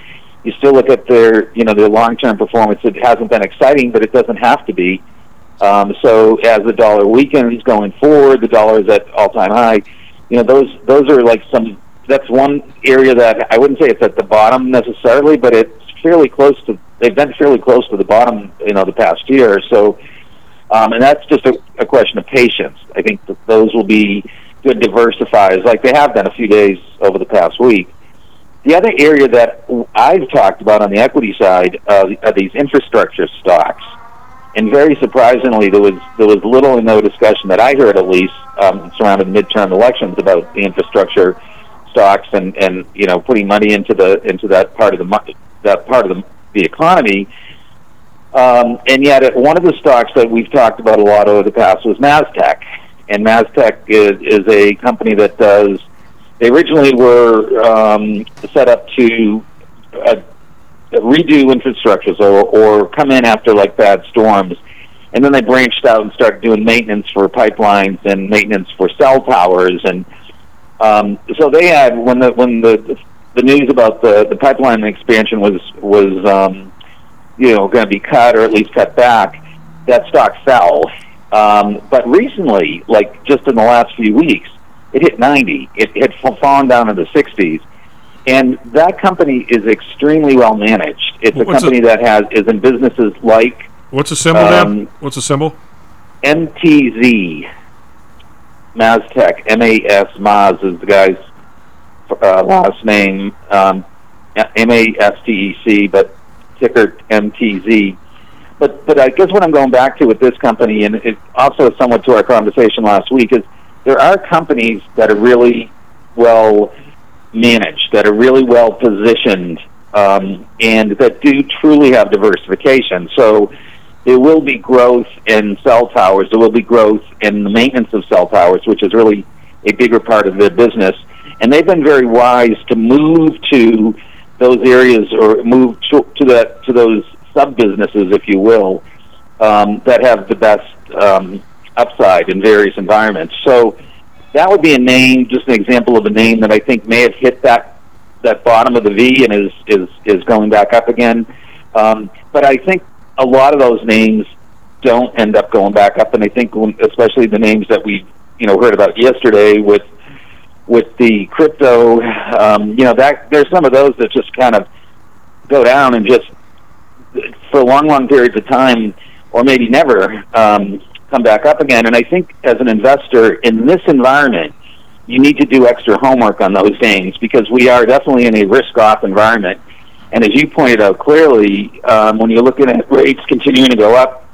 You still look at their, you know, their long-term performance. It hasn't been exciting, but it doesn't have to be. Um, so as the dollar weakens going forward, the dollar is at all-time high. You know, those those are like some. That's one area that I wouldn't say it's at the bottom necessarily, but it's fairly close to. They've been fairly close to the bottom, you know, the past year. So, um, and that's just a, a question of patience. I think that those will be good diversifiers, like they have been a few days over the past week. The other area that I've talked about on the equity side uh, are these infrastructure stocks and very surprisingly, there was there was little or no discussion that I heard, at least, um, surrounding midterm elections about the infrastructure stocks and and you know putting money into the into that part of the that part of the the economy. Um, and yet, one of the stocks that we've talked about a lot over the past was MasTec, and MasTec is is a company that does. They originally were um, set up to uh, redo infrastructures or, or come in after like bad storms. And then they branched out and started doing maintenance for pipelines and maintenance for cell towers. And um, so they had when the when the the news about the the pipeline expansion was was um, you know going to be cut or at least cut back, that stock fell. Um, but recently, like just in the last few weeks, it hit 90. It had fallen down into the 60s and that company is extremely well managed. It's a What's company that has is in businesses like What's the symbol, Um? What's the symbol? MTZ, MasTec, M-A-S, Mas is the guy's uh, last name, um, M-A-S-T-E-C, but ticker MTZ. But but I guess what I'm going back to with this company, and it also somewhat to our conversation last week, is there are companies that are really well managed, that are really well positioned, um, and that do truly have diversification. So there will be growth in cell towers. There will be growth in the maintenance of cell towers, which is really a bigger part of their business. And they've been very wise to move to those areas or move to, to that to those sub businesses, if you will, um, that have the best um, upside in various environments. So that would be a name, just an example of a name that I think may have hit that that bottom of the V and is is is going back up again. Um, but I think a lot of those names don't end up going back up. And I think, when, especially the names that we, you know, heard about yesterday with with the crypto, um, you know, that there's some of those that just kind of go down and just for long, long periods of time, or maybe never, um, come back up again. And I think as an investor in this environment, you need to do extra homework on those things because we are definitely in a risk-off environment. And as you pointed out clearly, um, when you're looking at rates continuing to go up,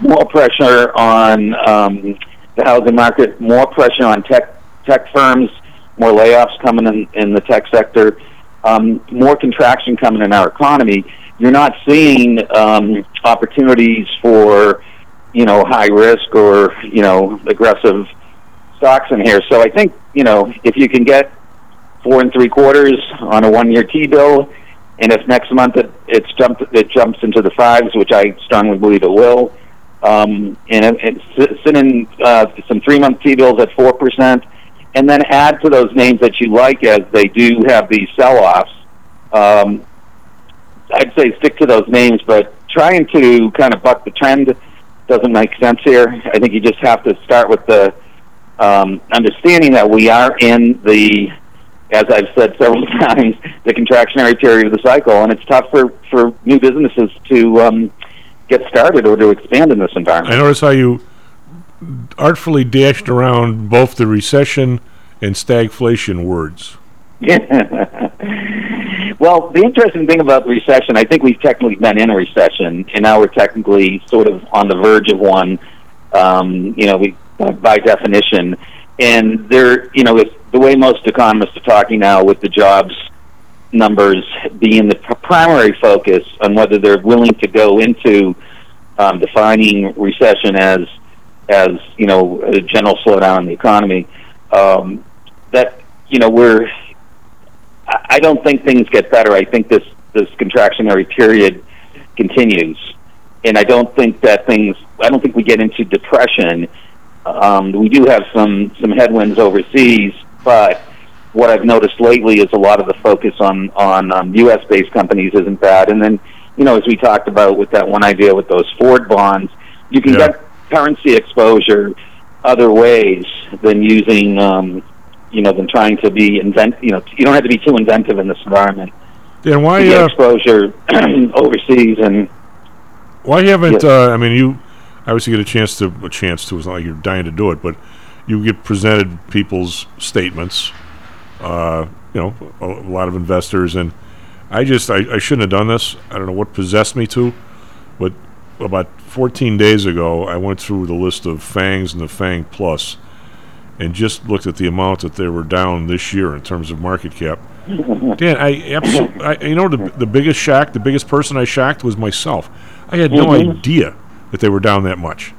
more pressure on um, the housing market, more pressure on tech tech firms, more layoffs coming in, in the tech sector, um, more contraction coming in our economy. You're not seeing um, opportunities for you know high risk or you know aggressive stocks in here. So I think you know if you can get four and three quarters on a one year T bill, and if next month it it's jumped it jumps into the fives, which I strongly believe it will. Um, and sit in uh, some three month T bills at four percent, and then add to those names that you like as they do have these sell offs. Um, I'd say stick to those names, but trying to kind of buck the trend doesn't make sense here. I think you just have to start with the um, understanding that we are in the, as I've said several times, the contractionary period of the cycle, and it's tough for, for new businesses to um, get started or to expand in this environment. I notice how you artfully dashed around both the recession and stagflation words. well, the interesting thing about the recession, I think we've technically been in a recession, and now we're technically sort of on the verge of one. Um, you know, we by definition, and there, you know, with the way most economists are talking now, with the jobs numbers being the primary focus on whether they're willing to go into um, defining recession as as you know a general slowdown in the economy. Um, that you know we're I don't think things get better. I think this this contractionary period continues, and I don't think that things. I don't think we get into depression. Um, we do have some some headwinds overseas, but what I've noticed lately is a lot of the focus on on um, U.S. based companies isn't bad. And then, you know, as we talked about with that one idea with those Ford bonds, you can Yeah. get currency exposure other ways than using, um, you know, than trying to be invent. You know, you don't have to be too inventive in this environment. Dan, why uh, exposure overseas and why haven't Yes. uh, I mean you obviously get a chance to a chance to it's not like you're dying to do it, but you get presented people's statements. Uh, you know, a, a lot of investors and I just I, I shouldn't have done this. I don't know what possessed me to, but about 14 days ago I went through the list of Fangs and the Fang Plus and just looked at the amount that they were down this year in terms of market cap. Dan, I absolutely, I, you know, the, the biggest shock, the biggest person I shocked was myself. I had no Mhm. idea that they were down that much.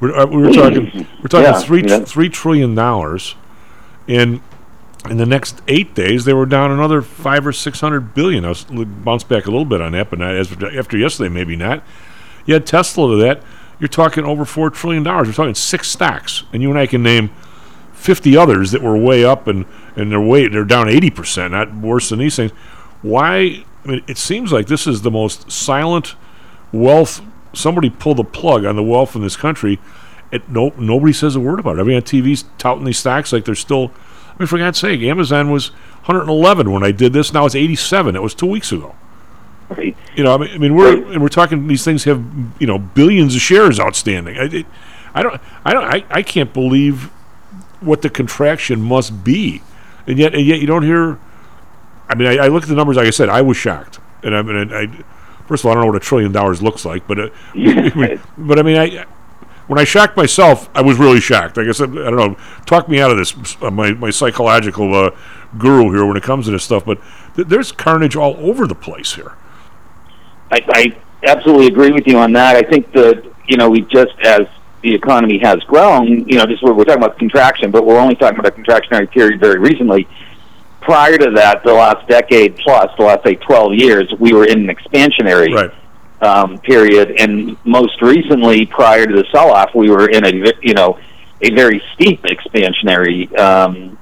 We're, uh, we were talking, we're talking Yeah, three yeah. three trillion dollars, and in the next eight days they were down another five or six hundred billion. I was bounced back a little bit on that, but not as after yesterday, maybe not. You had Tesla to that. You're talking over four trillion dollars. We're talking six stocks, and you and I can name 50 others that were way up and, and they're way they're down 80%, not worse than these things. Why? I mean, it seems like this is the most silent wealth. Somebody pull the plug on the wealth in this country. It, no, nobody says a word about it. Everybody on TV's touting these stocks like they're still. I mean, for God's sake, Amazon was 111 when I did this. Now it's 87. It was two weeks ago. Right. You know, I mean, I mean, we're and we're talking. These things have you know billions of shares outstanding. I, it, I don't, I don't, I, I can't believe what the contraction must be, and yet, and yet you don't hear. I mean, I, I look at the numbers. Like I said, I was shocked, and I mean, I, first of all, I don't know what a trillion dollars looks like, but uh, but I mean, I when I shocked myself, I was really shocked. I said, I don't know, talk me out of this. Uh, my my psychological uh, guru here when it comes to this stuff, but th- there's carnage all over the place here. I, I absolutely agree with you on that. I think that you know we just as the economy has grown, you know, just we're, we're talking about contraction, but we're only talking about a contractionary period very recently. Prior to that, the last decade plus, the last say twelve years, we were in an expansionary um, period, and most recently, prior to the sell-off, we were in a you know a very steep expansionary um,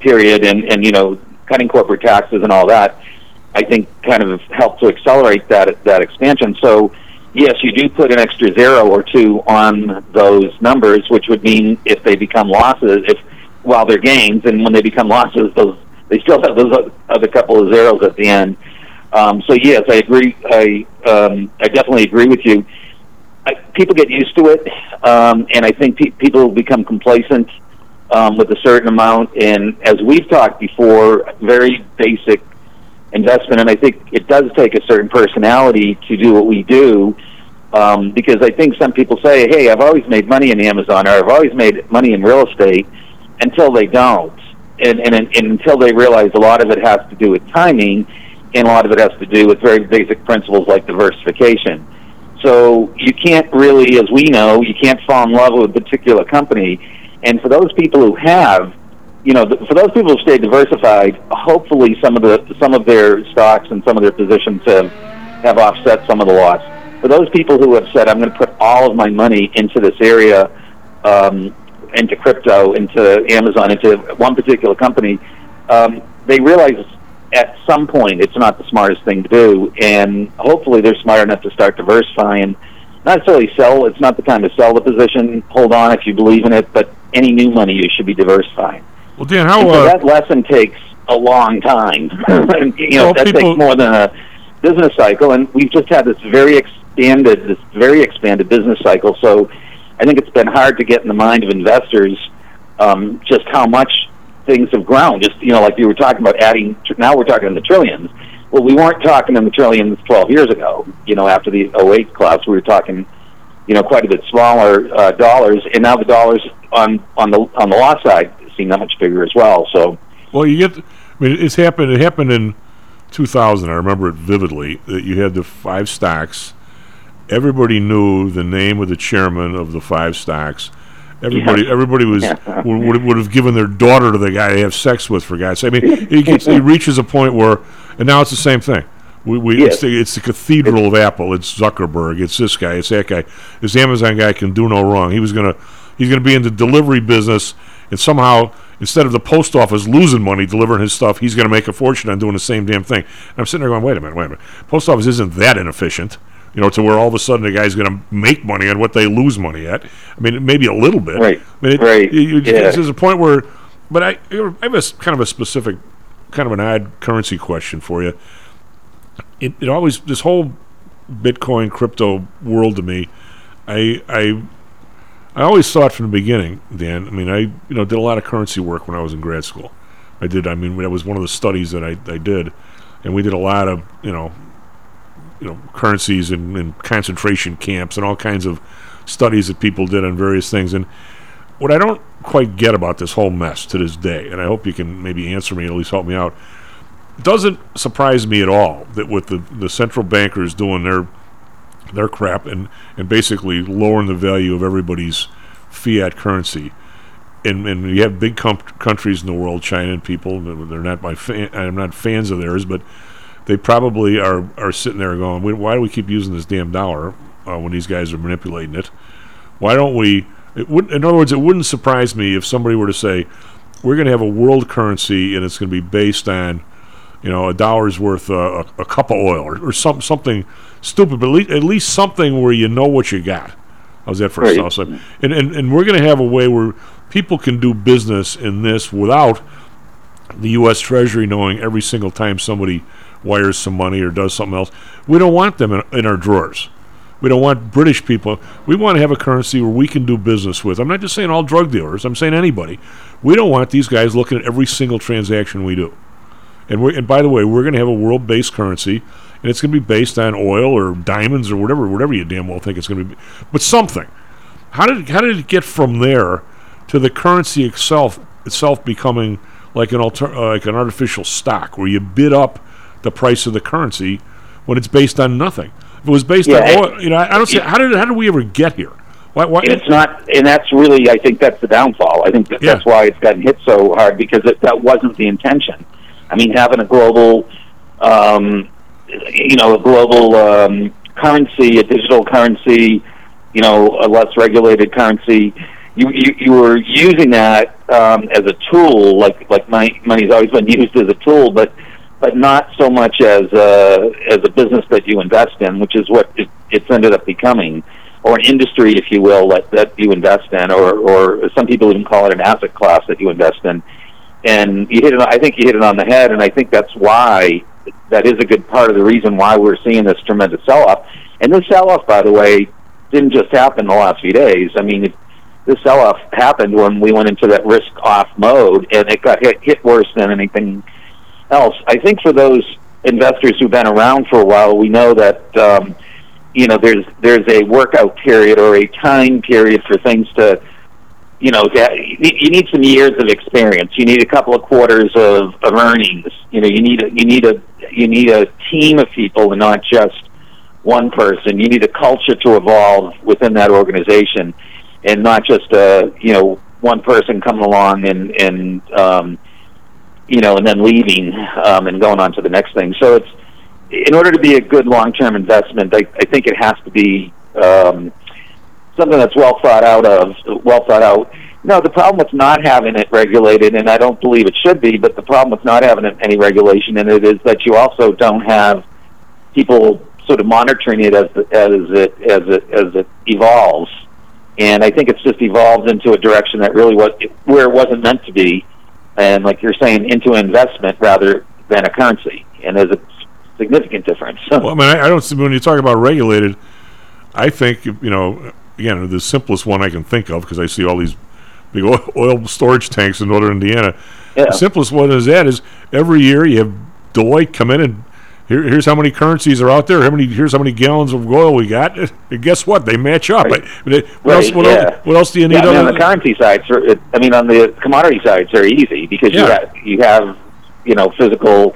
period, and and you know cutting corporate taxes and all that. I think kind of helped to accelerate that that expansion. So, yes, you do put an extra zero or two on those numbers, which would mean if they become losses, if while they're gains, and when they become losses, those they still have those other couple of zeros at the end. Um, so yes, I agree. I um, I definitely agree with you. I, people get used to it, um, and I think pe- people become complacent um, with a certain amount. And as we've talked before, very basic investment, and I think it does take a certain personality to do what we do. Um, because I think some people say, "Hey, I've always made money in Amazon, or I've always made money in real estate," until they don't, and, and, and until they realize a lot of it has to do with timing, and a lot of it has to do with very basic principles like diversification. So you can't really, as we know, you can't fall in love with a particular company. And for those people who have, you know, for those people who stay diversified, hopefully some of the some of their stocks and some of their positions have have offset some of the loss. For those people who have said, "I'm going to put all of my money into this area," um, into crypto, into Amazon, into one particular company, um, they realize at some point it's not the smartest thing to do, and hopefully they're smart enough to start diversifying. Not necessarily sell. It's not the time to sell the position. Hold on if you believe in it, but any new money you should be diversifying. Well, Dan, how so uh, that lesson takes a long time. You know, Well, that people- takes more than a business cycle, and we've just had this very expanded, this very expanded business cycle. So, I think it's been hard to get in the mind of investors um, just how much things have grown. Just you know, like you were talking about adding. Now we're talking in the trillions. Well, we weren't talking in the trillions 12 years ago. You know, after the 08 collapse, we were talking, you know, quite a bit smaller uh, dollars, and now the dollars on on the on the law side seem that much bigger as well. So. Well, you get. I mean, it's happened. It happened in 2000. I remember it vividly. That you had the five stocks. Everybody knew the name of the chairman of the five stocks. Everybody, Yeah. everybody was Yeah. would, would, have given their daughter to the guy to have sex with. For guys. I mean, it gets it reaches a point where, and now it's the same thing. We, we Yes. it's, the, it's the cathedral of Apple. It's Zuckerberg. It's this guy. It's that guy. This Amazon guy can do no wrong. He was gonna he's gonna be in the delivery business, and somehow instead of the post office losing money delivering his stuff, he's gonna make a fortune on doing the same damn thing. And I'm sitting there going, wait a minute, wait a minute. Post office isn't that inefficient. You know, to where all of a sudden the guy's going to make money on what they lose money at. I mean, maybe a little bit. Right. I mean, it, Right. you- Yeah. There's a point where, but I, I have a kind of a specific, kind of an odd currency question for you it, it always this whole Bitcoin crypto world to me, I I I always thought from the beginning, Dan. I mean, I you know did a lot of currency work when I was in grad school. I did. I mean, that was one of the studies that I, I did, and we did a lot of you know, you know, currencies and, and concentration camps and all kinds of studies that people did on various things. And what I don't quite get about this whole mess to this day, and I hope you can maybe answer me, at least help me out, doesn't surprise me at all that with the, the central bankers doing their their crap and, and basically lowering the value of everybody's fiat currency. And, and you have big com- countries in the world, China and people. They're not my fan. I'm not fans of theirs, but they probably are are sitting there going, "Why- "Why do we keep using this damn dollar uh, when these guys are manipulating it? Why don't we?" It would, in other words, it wouldn't surprise me if somebody were to say, "We're going to have a world currency, and it's going to be based on." You know, a dollar's worth uh, a, a cup of oil or, or some, something stupid, but at least, at least something where you know what you got. How's that for Right. a and, and and we're going to have a way where people can do business in this without the U.S. Treasury knowing every single time somebody wires some money or does something else. We don't want them in, in our drawers. We don't want British people. We want to have a currency where we can do business with. I'm not just saying all drug dealers. I'm saying anybody. We don't want these guys looking at every single transaction we do. And we and by the way, we're going to have a world-based currency, and it's going to be based on oil or diamonds or whatever, whatever you damn well think it's going to be, but something. How did how did it get from there to the currency itself itself becoming like an alter, uh, like an artificial stock where you bid up the price of the currency when it's based on nothing? If it was based Yeah, on oil, you know, I, I don't see how did how did we ever get here? Why, why, it's not, and that's really, I think that's the downfall. I think that Yeah. that's why it's gotten hit so hard because it, that wasn't the intention. I mean, having a global, um, you know, a global um, currency, a digital currency, you know, a less regulated currency. You, you, you were using that um, as a tool, like like money, money's always been used as a tool, but but not so much as a, as a business that you invest in, which is what it, it's ended up becoming, or an industry, if you will, that, that you invest in, or, or some people even call it an asset class that you invest in. And you hit it. I think you hit it on the head, and I think that's why that is a good part of the reason why we're seeing this tremendous sell-off. And this sell-off, by the way, didn't just happen the last few days. I mean, this sell-off happened when we went into that risk-off mode, and it got hit, hit worse than anything else. I think for those investors who've been around for a while, we know that um, you know there's there's a workout period or a time period for things to you know you need some years of experience. You need a couple of quarters of, of earnings. You know you need a, you need a you need a team of people and not just one person. You need a culture to evolve within that organization, and not just a you know one person coming along and and um, you know and then leaving um, and going on to the next thing. So it's in order to be a good long-term investment, I, I think it has to be um, something that's well thought out of, well thought out. No, the problem with not having it regulated, and I don't believe it should be, but the problem with not having any regulation in it is that you also don't have people sort of monitoring it as as it as it as it evolves. And I think it's just evolved into a direction that really was where it wasn't meant to be, and like you're saying, into investment rather than a currency. And there's a significant difference. well, I mean, I, I don't see when you talk about regulated. I think you know, again, the simplest one I can think of because I see all these big oil, storage tanks in northern Indiana. Yeah. The simplest one is that is every year you have Deloitte come in and here, here's how many currencies are out there. How many? Here's how many gallons of oil we got. And guess what? They match up. Right. But, what, Right, else, what, yeah. else, what else do you need? Yeah, I mean, on the currency side, I mean, on the commodity side, it's very easy because you have you have you know physical,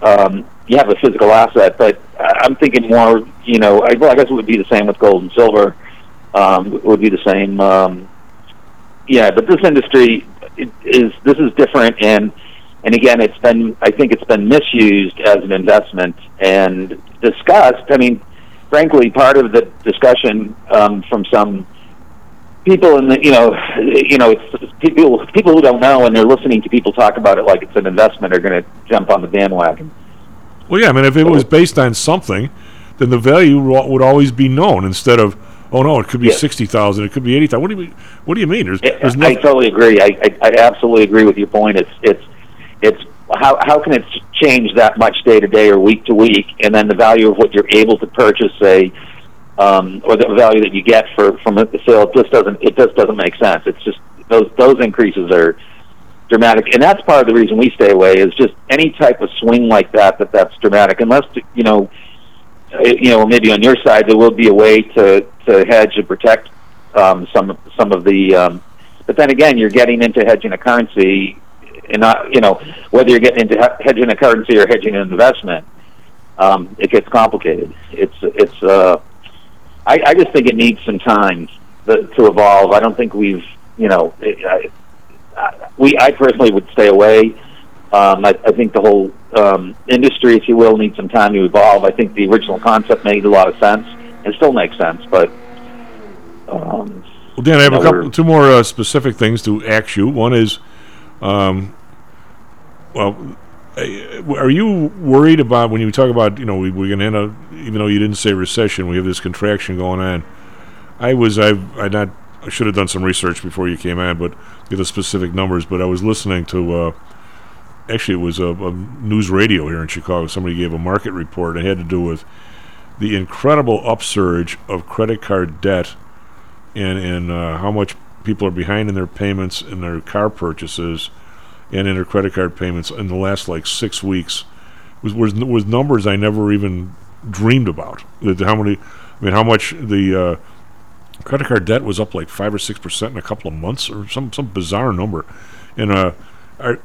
um, you have a physical asset. But I- I'm thinking more, you know, I, well, I guess it would be the same with gold and silver. Um, would be the same. Um, yeah, but this industry is this is different, and and again, it's been I think it's been misused as an investment and discussed. I mean, frankly, part of the discussion um, from some people in the you know you know it's people people who don't know and they're listening to people talk about it like it's an investment are going to jump on the bandwagon. Well, yeah. I mean, if it was based on something, then the value would always be known instead of oh no, it could be Yeah. sixty thousand, it could be eighty thousand. What do you mean? What do you mean? There's, there's I totally agree. I, I I absolutely agree with your point. It's it's it's how how can it change that much day to day or week to week, and then the value of what you're able to purchase, say, um, or the value that you get for from the sale, it just doesn't it just doesn't make sense. It's just those those increases are dramatic, and that's part of the reason we stay away. Is just any type of swing like that that that's dramatic, unless you know. Uh, You know, maybe on your side there will be a way to, to hedge and protect um, some some of the. Um, but then again, you're getting into hedging a currency, and not you know whether you're getting into he- hedging a currency or hedging an investment. Um, it gets complicated. It's it's. Uh, I, I just think it needs some time to, to evolve. I don't think we've you know. I, I, we I personally would stay away. Um, I, I think the whole um, industry, if you will, needs some time to evolve. I think the original concept made a lot of sense and still makes sense, but um, Well, Dan, I have a couple, two more uh, specific things to ask you. One is, um, well, uh, are you worried about when you talk about you know we, we're going to end up even though you didn't say recession, we have this contraction going on. I was I've I not I should have done some research before you came on, but get the specific numbers. But I was listening to uh, actually it was a, a news radio here in Chicago. Somebody gave a market report. It had to do with the incredible upsurge of credit card debt and and uh, how much people are behind in their payments in their car purchases and in their credit card payments in the last like six weeks was was, was numbers I never even dreamed about. That how many, I mean, how much the uh, credit card debt was up like five or six percent in a couple of months or some some bizarre number, and uh, are,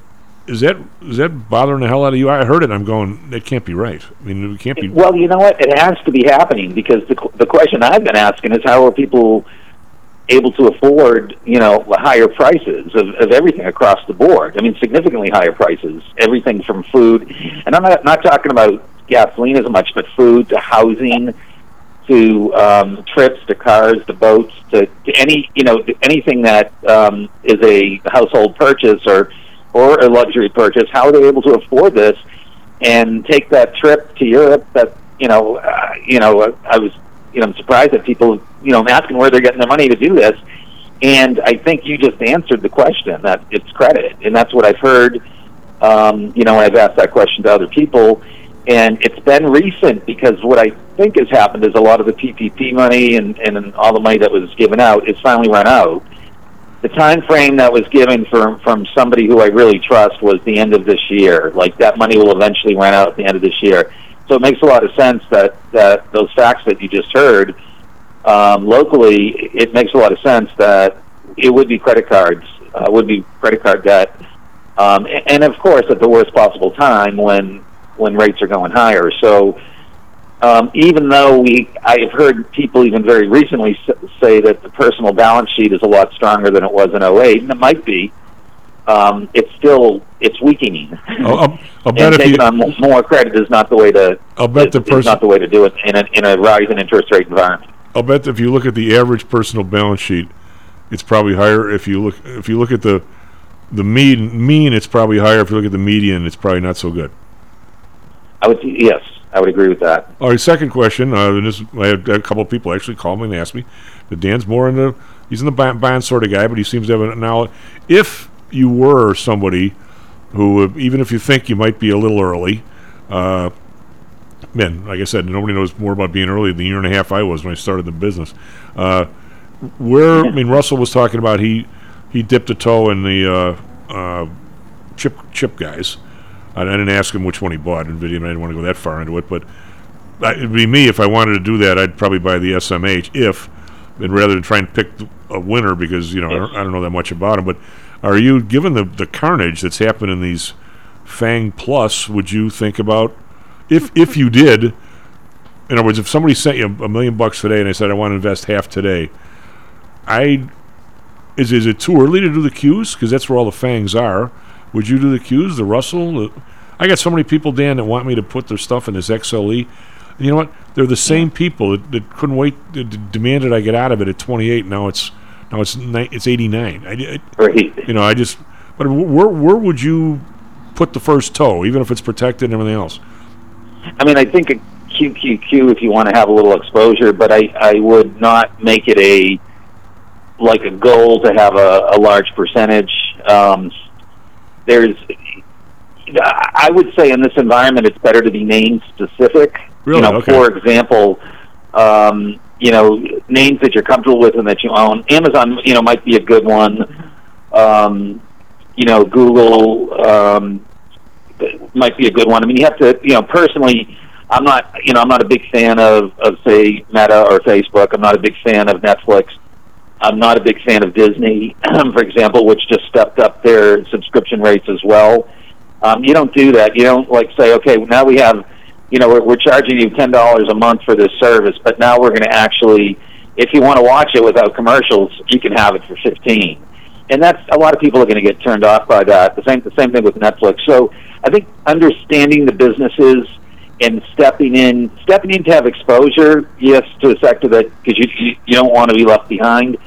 is that is that bothering the hell out of you? I heard it. I'm going. That can't be right. I mean, it can't be. Well, you know what? It has to be happening because the the question I've been asking is how are people able to afford, you know, higher prices of, of everything across the board? I mean, significantly higher prices, everything from food, and I'm not not talking about gasoline as much, but food to housing to um, trips to cars to boats to, to any you know anything that um, is a household purchase or or a luxury purchase. How are they able to afford this and take that trip to Europe? That you know, uh, you know, I was you know, I'm surprised that people, you know, I'm asking where they're getting their money to do this. And I think you just answered the question that it's credit, and that's what I've heard. Um, you know, I've asked that question to other people, and it's been recent because what I think has happened is a lot of the PPP money and, and all the money that was given out is finally run out. The time frame that was given from from somebody who I really trust was the end of this year. Like that money will eventually run out at the end of this year. So it makes a lot of sense that that those facts that you just heard um, locally, it makes a lot of sense that it would be credit cards, uh, would be credit card debt, um, and, and of course at the worst possible time when when rates are going higher. So um, even though we, I've heard people even very recently say that the personal balance sheet is a lot stronger than it was in 08, and it might be. Um, it's still it's weakening. I'll, I'll, I'll bet and if taking you, on more credit is not the way to. I'll bet the is person- not the way to do it in a in a rising interest rate environment. I'll bet if you look at the average personal balance sheet, it's probably higher. If you look, if you look at the the mean mean, it's probably higher. If you look at the median, it's probably not so good. I would yes, I would agree with that. All right, second question. Uh, and this, I had a couple of people actually call me and ask me. That Dan's more in the he's in the bond, bond sort of guy, but he seems to have an now. If you were somebody who, even if you think you might be a little early, uh, man, like I said, nobody knows more about being early than the year and a half I was when I started the business. Uh, where I mean, Russell was talking about he he dipped a toe in the uh, uh, chip chip guys. I, didn't ask him which one he bought. Nvidia. and I didn't want to go that far into it, but I, it'd be me if I wanted to do that. I'd probably buy the SMH if, and rather than try and pick a winner because you know I, don't, I don't know that much about him. But are you given the the carnage that's happened in these Fang Plus? Would you think about if if you did? In other words, if somebody sent you a million bucks today and I said I want to invest half today, I is is it too early to do the Qs because that's where all the fangs are? Would you do the Qs, the Russell? The, I got so many people, Dan, that want me to put their stuff in this XLE. You know what? They're the same people that, that couldn't wait, that demanded I get out of it at 28. Now it's now it's ni- it's 89. I, I, Right. You know, I just. But where where would you put the first toe, even if it's protected and everything else? I mean, I think a QQQ if you want to have a little exposure, but I I would not make it a like a goal to have a, a large percentage. Um, there's, I would say in this environment, it's better to be name specific. Really? You know, Okay. for example, um, you know, names that you're comfortable with and that you own. Amazon, you know, might be a good one. Um, you know, Google um, might be a good one. I mean, you have to, you know, personally, I'm not, you know, I'm not a big fan of, of say Meta or Facebook. I'm not a big fan of Netflix. I'm not a big fan of Disney, for example, which just stepped up their subscription rates as well. Um, you don't do that. You don't like say, okay, now we have, you know, we're, we're charging you ten dollars a month for this service, but now we're going to actually, if you want to watch it without commercials, you can have it for fifteen. And that's a lot of people are going to get turned off by that. The same, the same thing with Netflix. So I think understanding the businesses and stepping in, stepping in to have exposure, yes, to a sector that because you, you don't want to be left behind,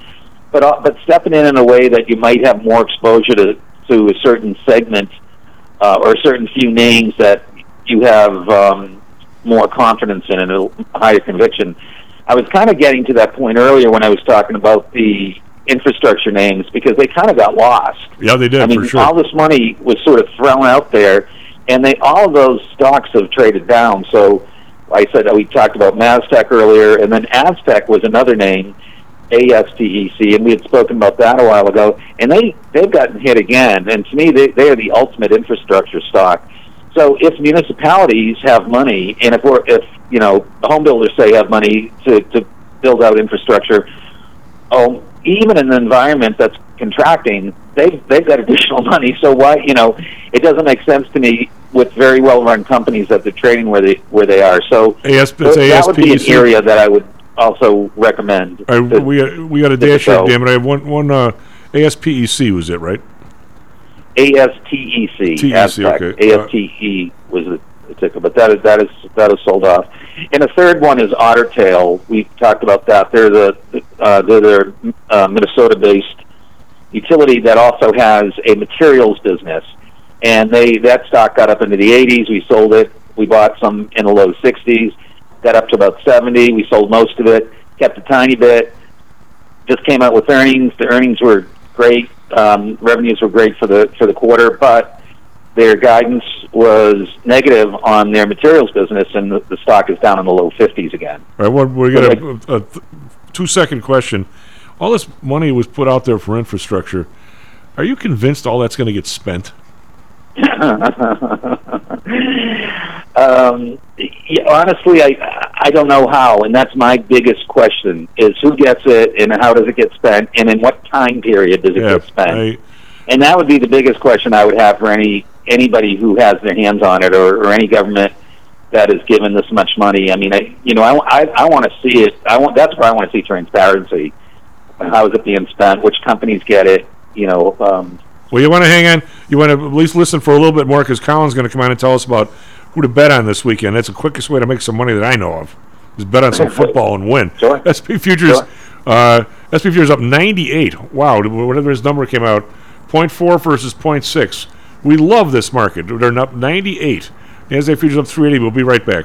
but uh, but stepping in in a way that you might have more exposure to to a certain segment uh, or certain few names that you have um, more confidence in and a higher conviction. I was kind of getting to that point earlier when I was talking about the infrastructure names because they kind of got lost. Yeah, they did I mean, for sure. all this money was sort of thrown out there, and they all of those stocks have traded down. So I said we talked about MasTec earlier, and then Astec was another name, ASTEC, and we had spoken about that a while ago. And they they've gotten hit again, and to me, they they are the ultimate infrastructure stock. So if municipalities have money, and if we're if you know home builders say have money to to build out infrastructure, oh, even in an environment that's contracting, they've they've got additional money. So why you know it doesn't make sense to me with very well run companies that they're trading where they where they are. So AS, so that would be an area that I would also recommend. Right, to- we got, we got a dash here, damn it. I have one one uh, ASPEC was it right? ASTEC. TEC, okay. ASTE E was the, the ticker, but that is that is that is sold off. And the third one is Otter Tail. We talked about that. They're the uh, they're their uh, Minnesota-based utility that also has a materials business, and they that stock got up into the 80s. We sold it. We bought some in the low 60s. got up to about 70. We sold most of it, kept a tiny bit. Just came out with earnings. The earnings were great. Um, revenues were great for the for the quarter, but their guidance was negative on their materials business, and the, the stock is down in the low 50s again. All right, well, we got a, a th- two-second question. All this money was put out there for infrastructure. Are you convinced all that's going to get spent? um, yeah, honestly, I I don't know how, and that's my biggest question: is who gets it, and how does it get spent, and in what time period does it Yeah, get spent? I- and that would be the biggest question I would have for any anybody who has their hands on it, or, or any government that is given this much money. I mean, I you know, I I, I want to see it. I want that's where I want to see transparency. How is it being spent? Which companies get it? You know, um, Well, you want to hang on. You want to at least listen for a little bit more because Colin's going to come on and tell us about who to bet on this weekend. That's the quickest way to make some money that I know of. Is bet on some football and win. Sure. SP futures. Uh, SP futures up 98. Wow, whatever his number came out, 0.4 versus 0.6. We love this market. They're up 98. Nasdaq futures up 380. We'll be right back.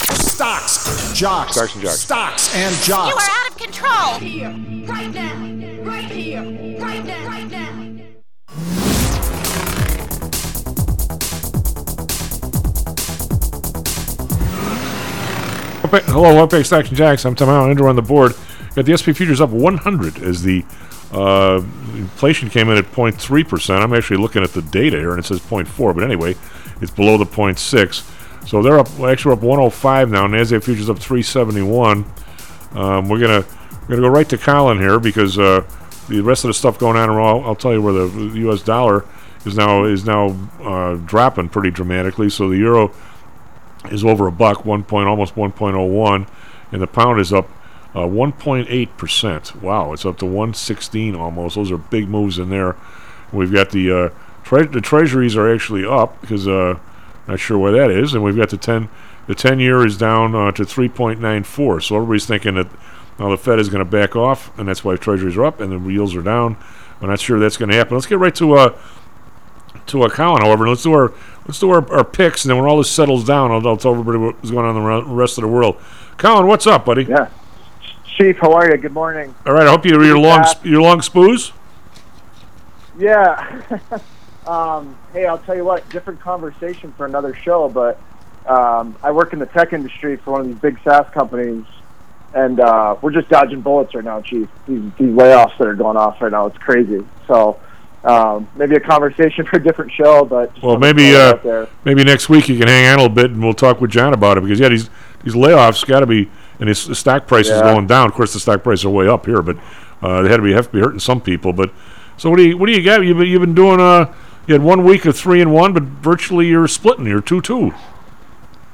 Stocks, jocks, Stocks and jocks. stocks and You are out of control. Here, right now, right here, right now, right now. Hello, welcome back, Stocks and Jocks. I'm Tom Allen, Ender on the board. Got the SP futures up 100 as the uh, inflation came in at 0.3%. I'm actually looking at the data here, and it says 0.4, but anyway, it's below the 0.6. So they're up, actually, up 105 now. NASDAQ futures up 371. Um, we're gonna we're gonna go right to Colin here because uh, the rest of the stuff going on. I'll, I'll tell you where the U.S. dollar is now is now uh, dropping pretty dramatically. So the euro is over a buck, one point almost 1.01, and the pound is up uh, 1.8 percent. Wow, it's up to 116 almost. Those are big moves in there. We've got the uh, tre- the treasuries are actually up because uh, not sure where that is, and we've got the ten the ten year is down uh, to three point nine four. So everybody's thinking that now the Fed is going to back off, and that's why treasuries are up and the yields are down. I'm not sure that's going to happen. Let's get right to uh to a Colin. However, let's do our let's do our, our picks, and then when all this settles down, I'll, I'll tell everybody what's going on in the rest of the world. Colin, what's up, buddy? Yeah. Chief, how are you? Good morning. All right, I hope you your long your long spoos. Yeah. um, hey, I'll tell you what, different conversation for another show, but um, I work in the tech industry for one of these big SaaS companies, and uh, we're just dodging bullets right now, Chief. These, these layoffs that are going off right now, it's crazy. So um, maybe a conversation for a different show, but just Well, maybe uh, maybe next week you can hang on a little bit, and we'll talk with John about it because yeah, these these layoffs got to be, and his the stock price is going down. Of course, the stock prices are way up here, but uh, they had to be have to be hurting some people. But so what do you what do you got? You've been you've been doing uh you had one week of three and one, but virtually you're splitting. You're two two.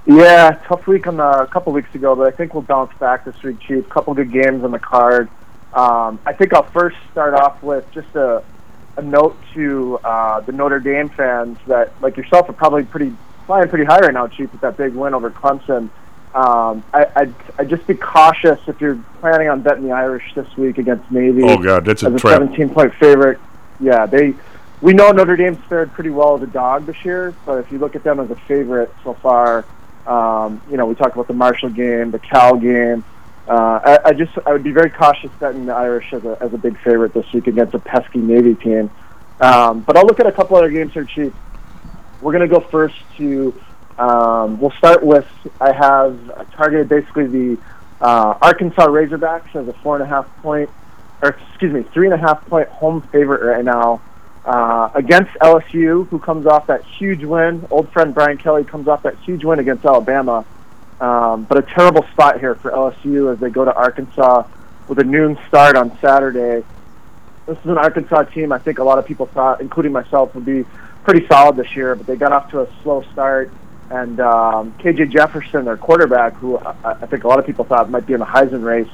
Yeah, tough week on the, a couple weeks ago, but I think we'll bounce back this week, Chief. Couple good games on the card. Um, I think I'll first start off with just a, a note to uh, the Notre Dame fans that, like yourself, are probably pretty flying pretty high right now, Chief, with that big win over Clemson. Um, I, I'd, I'd just be cautious if you're planning on betting the Irish this week against Navy. Oh, God, that's a as a trap. 17 point favorite. Yeah, they. We know Notre Dame's fared pretty well as a dog this year, but if you look at them as a favorite so far, um, you know, we talk about the Marshall game, the Cal game. Uh, I, I just I would be very cautious betting the Irish as a as a big favorite this week against a pesky Navy team. Um, but I'll look at a couple other games here, Chief. We're going to go first to. Um, we'll start with. I have targeted basically the uh, Arkansas Razorbacks as a four and a half point, or excuse me, three and a half point home favorite right now uh, against LSU, who comes off that huge win. Old friend Brian Kelly comes off that huge win against Alabama. Um, but a terrible spot here for LSU as they go to Arkansas with a noon start on Saturday. This is an Arkansas team I think a lot of people thought, including myself, would be pretty solid this year, but they got off to a slow start. And um, KJ Jefferson, their quarterback, who I, I think a lot of people thought might be in the Heisman race,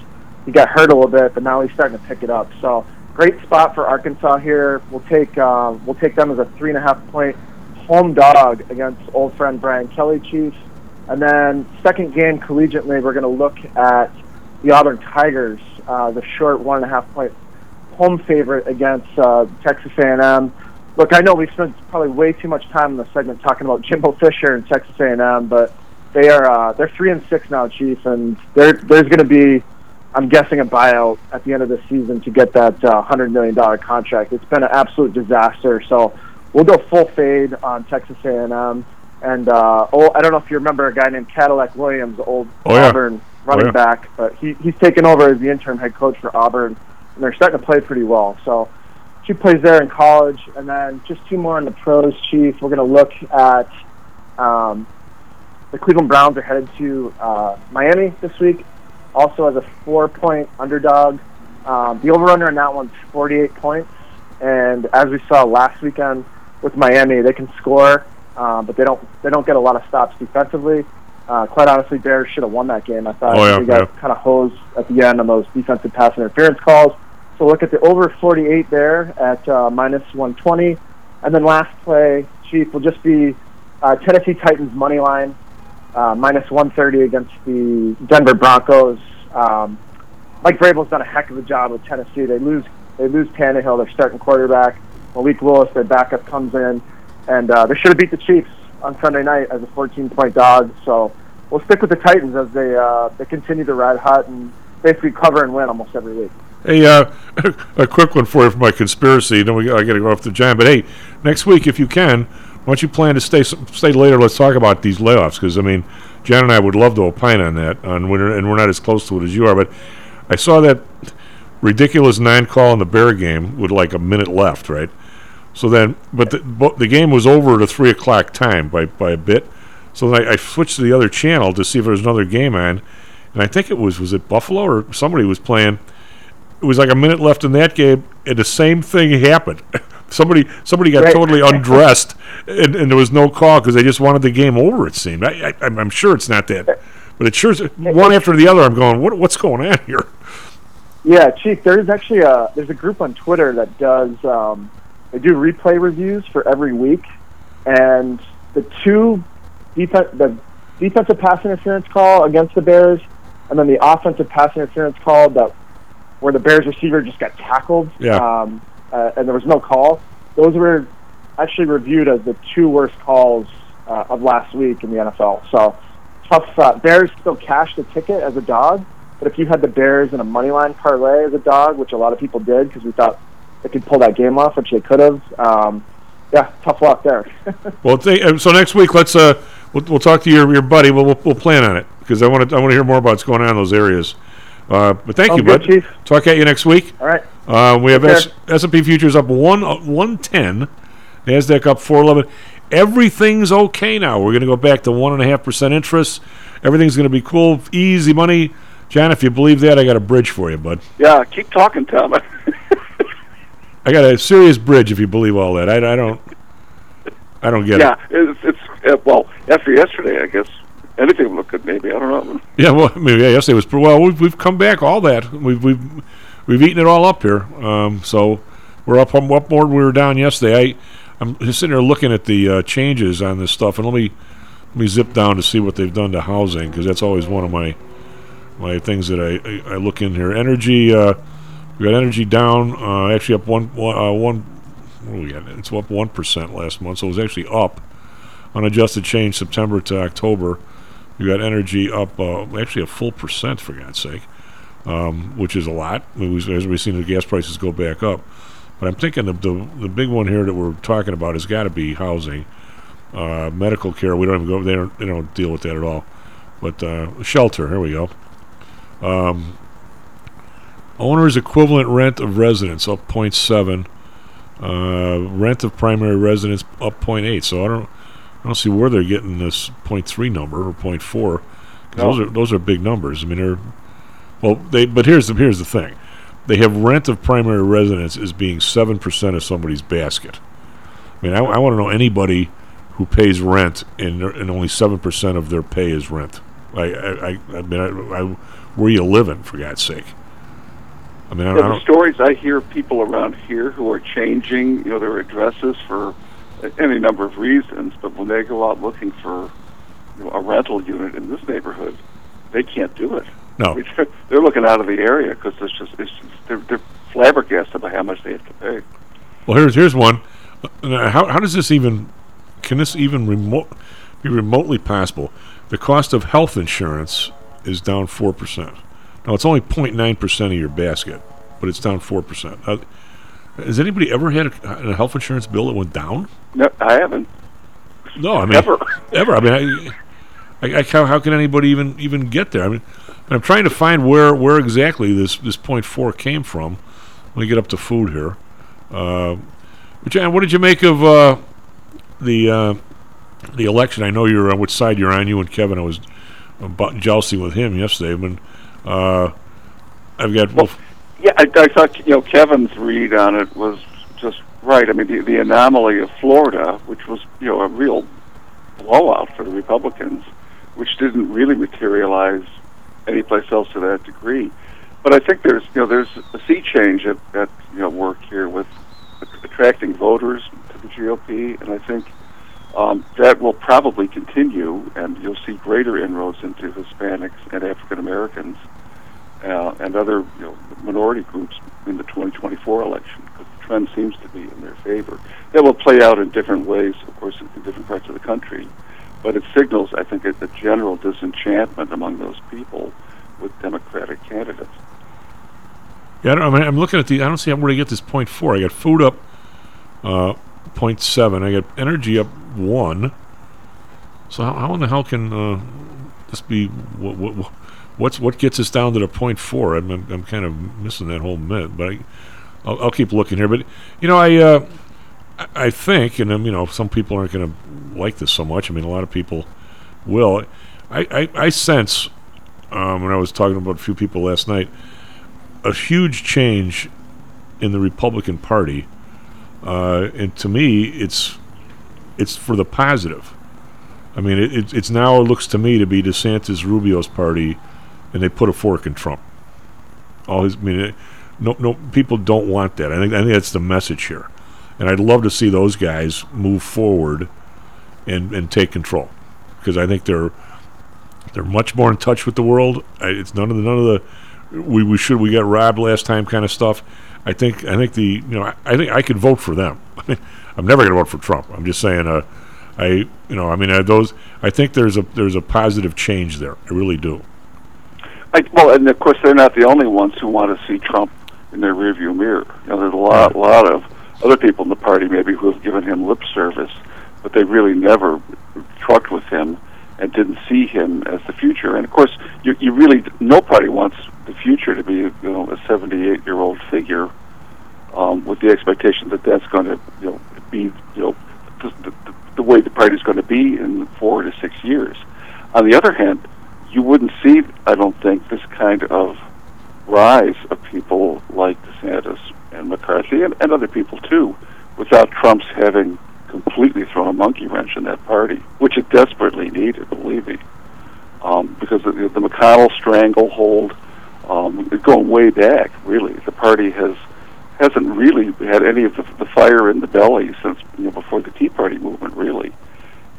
he got hurt a little bit, but now he's starting to pick it up. So great spot for Arkansas here. We'll take uh, we'll take them as a three and a half point home dog against old friend Brian Kelly Chiefs. And then second game collegiately, we're going to look at the Auburn Tigers, uh, the short one and a half point home favorite against uh, Texas A&M. Look, I know we spent probably way too much time in the segment talking about Jimbo Fisher and Texas A&M, but they are uh, they're three and six now, Chief, and there's going to be, I'm guessing, a buyout at the end of the season to get that uh, hundred million dollar contract. It's been an absolute disaster. So we'll go full fade on Texas A&M. And uh, oh, I don't know if you remember a guy named Cadillac Williams, the old Oh, yeah. Auburn running Oh, yeah. back, but he, he's taken over as the interim head coach for Auburn, and they're starting to play pretty well. So she plays there in college, and then just two more in the pros, Chief. We're going to look at um, the Cleveland Browns are headed to uh, Miami this week, also as a four-point underdog. Um, the over/under on that one's 48 points, and as we saw last weekend with Miami, they can score, uh, but they don't they don't get a lot of stops defensively. Uh, quite honestly, Bears should have won that game. I thought Oh, yeah, they got yeah. kind of hosed at the end on those defensive pass interference calls. So look at the over 48 there at uh, minus 120. And then last play, Chief, will just be uh, Tennessee Titans money line, uh, minus 130 against the Denver Broncos. Um, Mike Vrabel's done a heck of a job with Tennessee. They lose they lose Tannehill, their starting quarterback. Malik Willis, their backup, comes in, and uh, they should have beat the Chiefs on Sunday night as a 14 point dog. So we'll stick with the Titans as they uh, they continue to ride hot and basically cover and win almost every week. Hey, uh, a quick one for you for my conspiracy. Then we I got to go off to John. But hey, next week if you can, why don't you plan to stay stay later? Let's talk about these layoffs because I mean, John and I would love to opine on that. On we're, and we're not as close to it as you are. But I saw that ridiculous nine call in the Bear game with like a minute left, right? So then, but the, but the game was over at a three o'clock time by by a bit. So then I, I switched to the other channel to see if there was another game on, and I think it was was it Buffalo or somebody was playing. It was like a minute left in that game, and the same thing happened. somebody somebody got Right. totally undressed, and, and there was no call because they just wanted the game over. It seemed. I, I, I'm I'm sure it's not that, but it sure is one after the other. I'm going. What what's going on here? Yeah, Chief. There's actually a there's a group on Twitter that does um, they do replay reviews for every week, and the two defense the defensive pass interference call against the Bears, and then the offensive pass interference call that where the Bears receiver just got tackled, Yeah. um, uh, and there was no call. Those were actually reviewed as the two worst calls uh, of last week in the NFL. So tough. Uh, Bears still cashed the ticket as a dog, but if you had the Bears in a money line parlay as a dog, which a lot of people did because we thought they could pull that game off, which they could have. Um, yeah, tough luck there. Well, th- uh, so next week let's uh we'll, we'll talk to your your buddy. We'll we'll, we'll plan on it because I want to I want to hear more about what's going on in those areas. Uh, but thank Sounds you, good, bud. Chief. Talk at you next week. All right. Uh, we have S- S&P futures up one uh, one ten, Nasdaq up four eleven. Everything's okay now. We're going to go back to one and a half percent interest. Everything's going to be cool, easy money. John, if you believe that, I got a bridge for you, bud. Yeah, keep talking, Tom. I got a serious bridge if you believe all that. I, I don't. I don't get it. yeah, it's, it's uh, well after yesterday, I guess anything looked good. Maybe I don't know. Yeah, well, I mean, yeah, yesterday was well. We've we've come back all that. We've we've we've eaten it all up here. Um, so we're up on up more we were down yesterday. I I'm just sitting here looking at the uh, changes on this stuff, and let me let me zip down to see what they've done to housing because that's always one of my my things that I I, I look in here. Energy, uh, we got energy down, uh, actually up one one. Uh, one what we got? It's up one percent last month, so it was actually up on adjusted change September to October. You got energy up, uh, actually a full percent for God's sake, um, which is a lot. As we've seen the gas prices go back up, but I'm thinking the the, the big one here that we're talking about has got to be housing, uh, medical care. We don't even go. They don't. They don't deal with that at all. But uh, shelter. Here we go. Um, owner's equivalent rent of residence up 0.7. Uh, rent of primary residence up 0.8. So I don't. I don't see where they're getting this 0.3 number or 0.4. No. Those are those are big numbers. I mean, they're well. They but here's the here's the thing. They have rent of primary residence as being seven percent of somebody's basket. I mean, I, I want to know anybody who pays rent and and only seven percent of their pay is rent. I I, I, I mean, I, where you living for God's sake? I mean, I, Yeah, the stories I hear people around here who are changing, you know, their addresses for any number of reasons, but when they go out looking for you know, a rental unit in this neighborhood, they can't do it. No. They're, looking out of the area because it's just, it's just they're, they're flabbergasted by how much they have to pay. Well, here's here's one. Uh, how how does this even? Can this even remote be remotely possible? The cost of health insurance is down four percent. Now it's only 09 percent of your basket, but it's down four percent. Uh, has anybody ever had a, a health insurance bill that went down? No, I haven't. No, I mean Ever. ever. I mean, I, I, I how, how can anybody even even get there? I mean, I'm trying to find where where exactly this this point four came from. Let me get up to food here. Uh, but John, what did you make of uh, the uh, the election? I know you're on which side you're on. You and Kevin. I was about jousting with him yesterday. When uh, I've got well, Yeah, I, I thought you know Kevin's read on it was just right. I mean, the, the anomaly of Florida, which was you know a real blowout for the Republicans, which didn't really materialize anyplace else to that degree. But I think there's you know there's a sea change at, at you know work here with attracting voters to the GOP, and I think um, that will probably continue, and you'll see greater inroads into Hispanics and African Americans uh, and other you know, minority groups in the 2024 election because the trend seems to be in their favor. That will play out in different ways, of course, in different parts of the country, but it signals, I think, a, general disenchantment among those people with Democratic candidates. Yeah, I, don't, I mean, I'm looking at the. I don't see where to get this point four. I got food up, uh, point seven. I got energy up one. So how, how in the hell can uh, this be? What, what, what's what gets us down to the point four? I'm, I'm, I'm kind of missing that whole myth, but I, I'll, I'll keep looking here. But you know, I uh, I- think, and um, you know, some people aren't going to like this so much. I mean, a lot of people will. I I, I sense um, when I was talking about a few people last night a huge change in the Republican Party, uh, and to me, it's it's for the positive. I mean, it, it, it's now it looks to me to be DeSantis Rubio's party, and they put a fork in Trump. All his, I mean, no, no, people don't want that. I think I think that's the message here, and I'd love to see those guys move forward and and take control because I think they're they're much more in touch with the world. I, it's none of the none of the we, we should we got robbed last time kind of stuff. I think I think the you know I, I think I could vote for them. I'm never going to vote for Trump. I'm just saying. Uh, I you know I mean uh, those I think there's a there's a positive change there. I really do. I, well, and of course they're not the only ones who want to see Trump in their rearview mirror. You know, there's a lot, lot of other people in the party maybe who have given him lip service, but they really never trucked with him and didn't see him as the future. And of course, you, you really no party wants the future to be you know a 78 year old figure um, with the expectation that that's going to you know be you know the, the, the way the party's going to be in four to six years. On the other hand, you wouldn't see, I don't think, this kind of rise of people like DeSantis and McCarthy and, and other people too, without Trump's having completely thrown a monkey wrench in that party, which it desperately needed, believe me. Um, because the, the McConnell stranglehold, um, going way back, really, the party has hasn't really had any of the, the fire in the belly since you know before the Tea Party movement, really.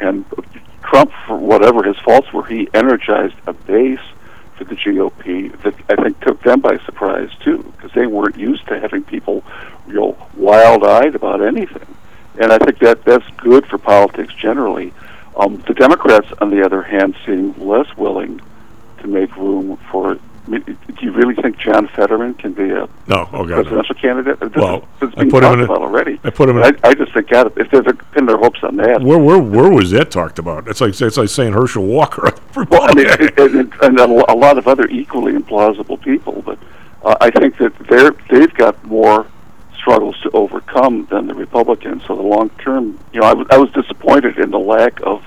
And Trump, for whatever his faults were, he energized a base for the GOP that I think took them by surprise too, because they weren't used to having people, real wild-eyed about anything. And I think that that's good for politics generally. Um, the Democrats, on the other hand, seem less willing to make room for. I mean, do you really think John Fetterman can be a No, oh God. presidential candidate? This Well, is, I put him in a- already. I put him in I, a- I just think, God, if they're pin their hopes on that, Where where where was that talked about? It's like it's like saying Herschel Walker. Well, I mean, and, and, a lot of other equally implausible people, but uh, I think that they're they've got more struggles to overcome than the Republicans. So the long term, you know, I was I was disappointed in the lack of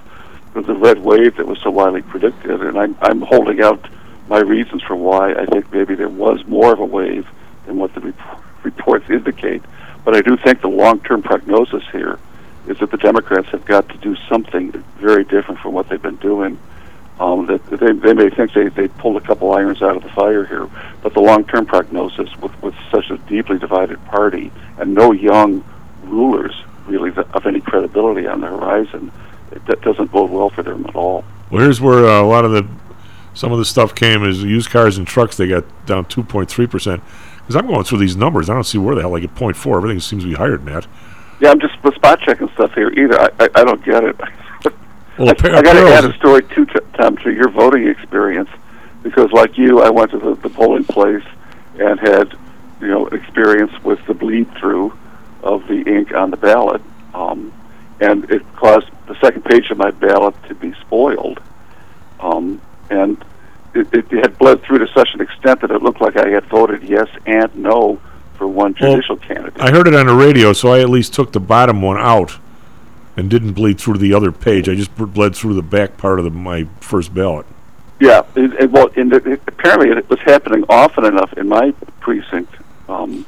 the, the red wave that was so widely predicted, and I'm I'm holding out my reasons for why I think maybe there was more of a wave than what the rep- reports indicate. But I do think the long term prognosis here is that the Democrats have got to do something very different from what they've been doing. Um, that they, they may think they, they pulled a couple irons out of the fire here, but the long-term prognosis with, with such a deeply divided party and no young rulers really of any credibility on the horizon, it, that doesn't bode well for them at all. Well, here's where uh, a lot of the some of the stuff came as used cars and trucks. They got down 2.3 percent. Because I'm going through these numbers, I don't see where the hell they get 0.4. Everything seems to be higher than that. Yeah, I'm just spot checking stuff here either. I, I, I don't get it. Well, I, appa- I got to add a story too, t- Tom, to your voting experience, because like you, I went to the, the polling place and had, you know, experience with the bleed through of the ink on the ballot, um, and it caused the second page of my ballot to be spoiled, um, and it, it had bled through to such an extent that it looked like I had voted yes and no for one Well, judicial candidate. I heard it on the radio, so I at least took the bottom one out and didn't bleed through to the other page. I just bled through the back part of the, my first ballot. Yeah, it, it, well, the, it, apparently it was happening often enough in my precinct, um,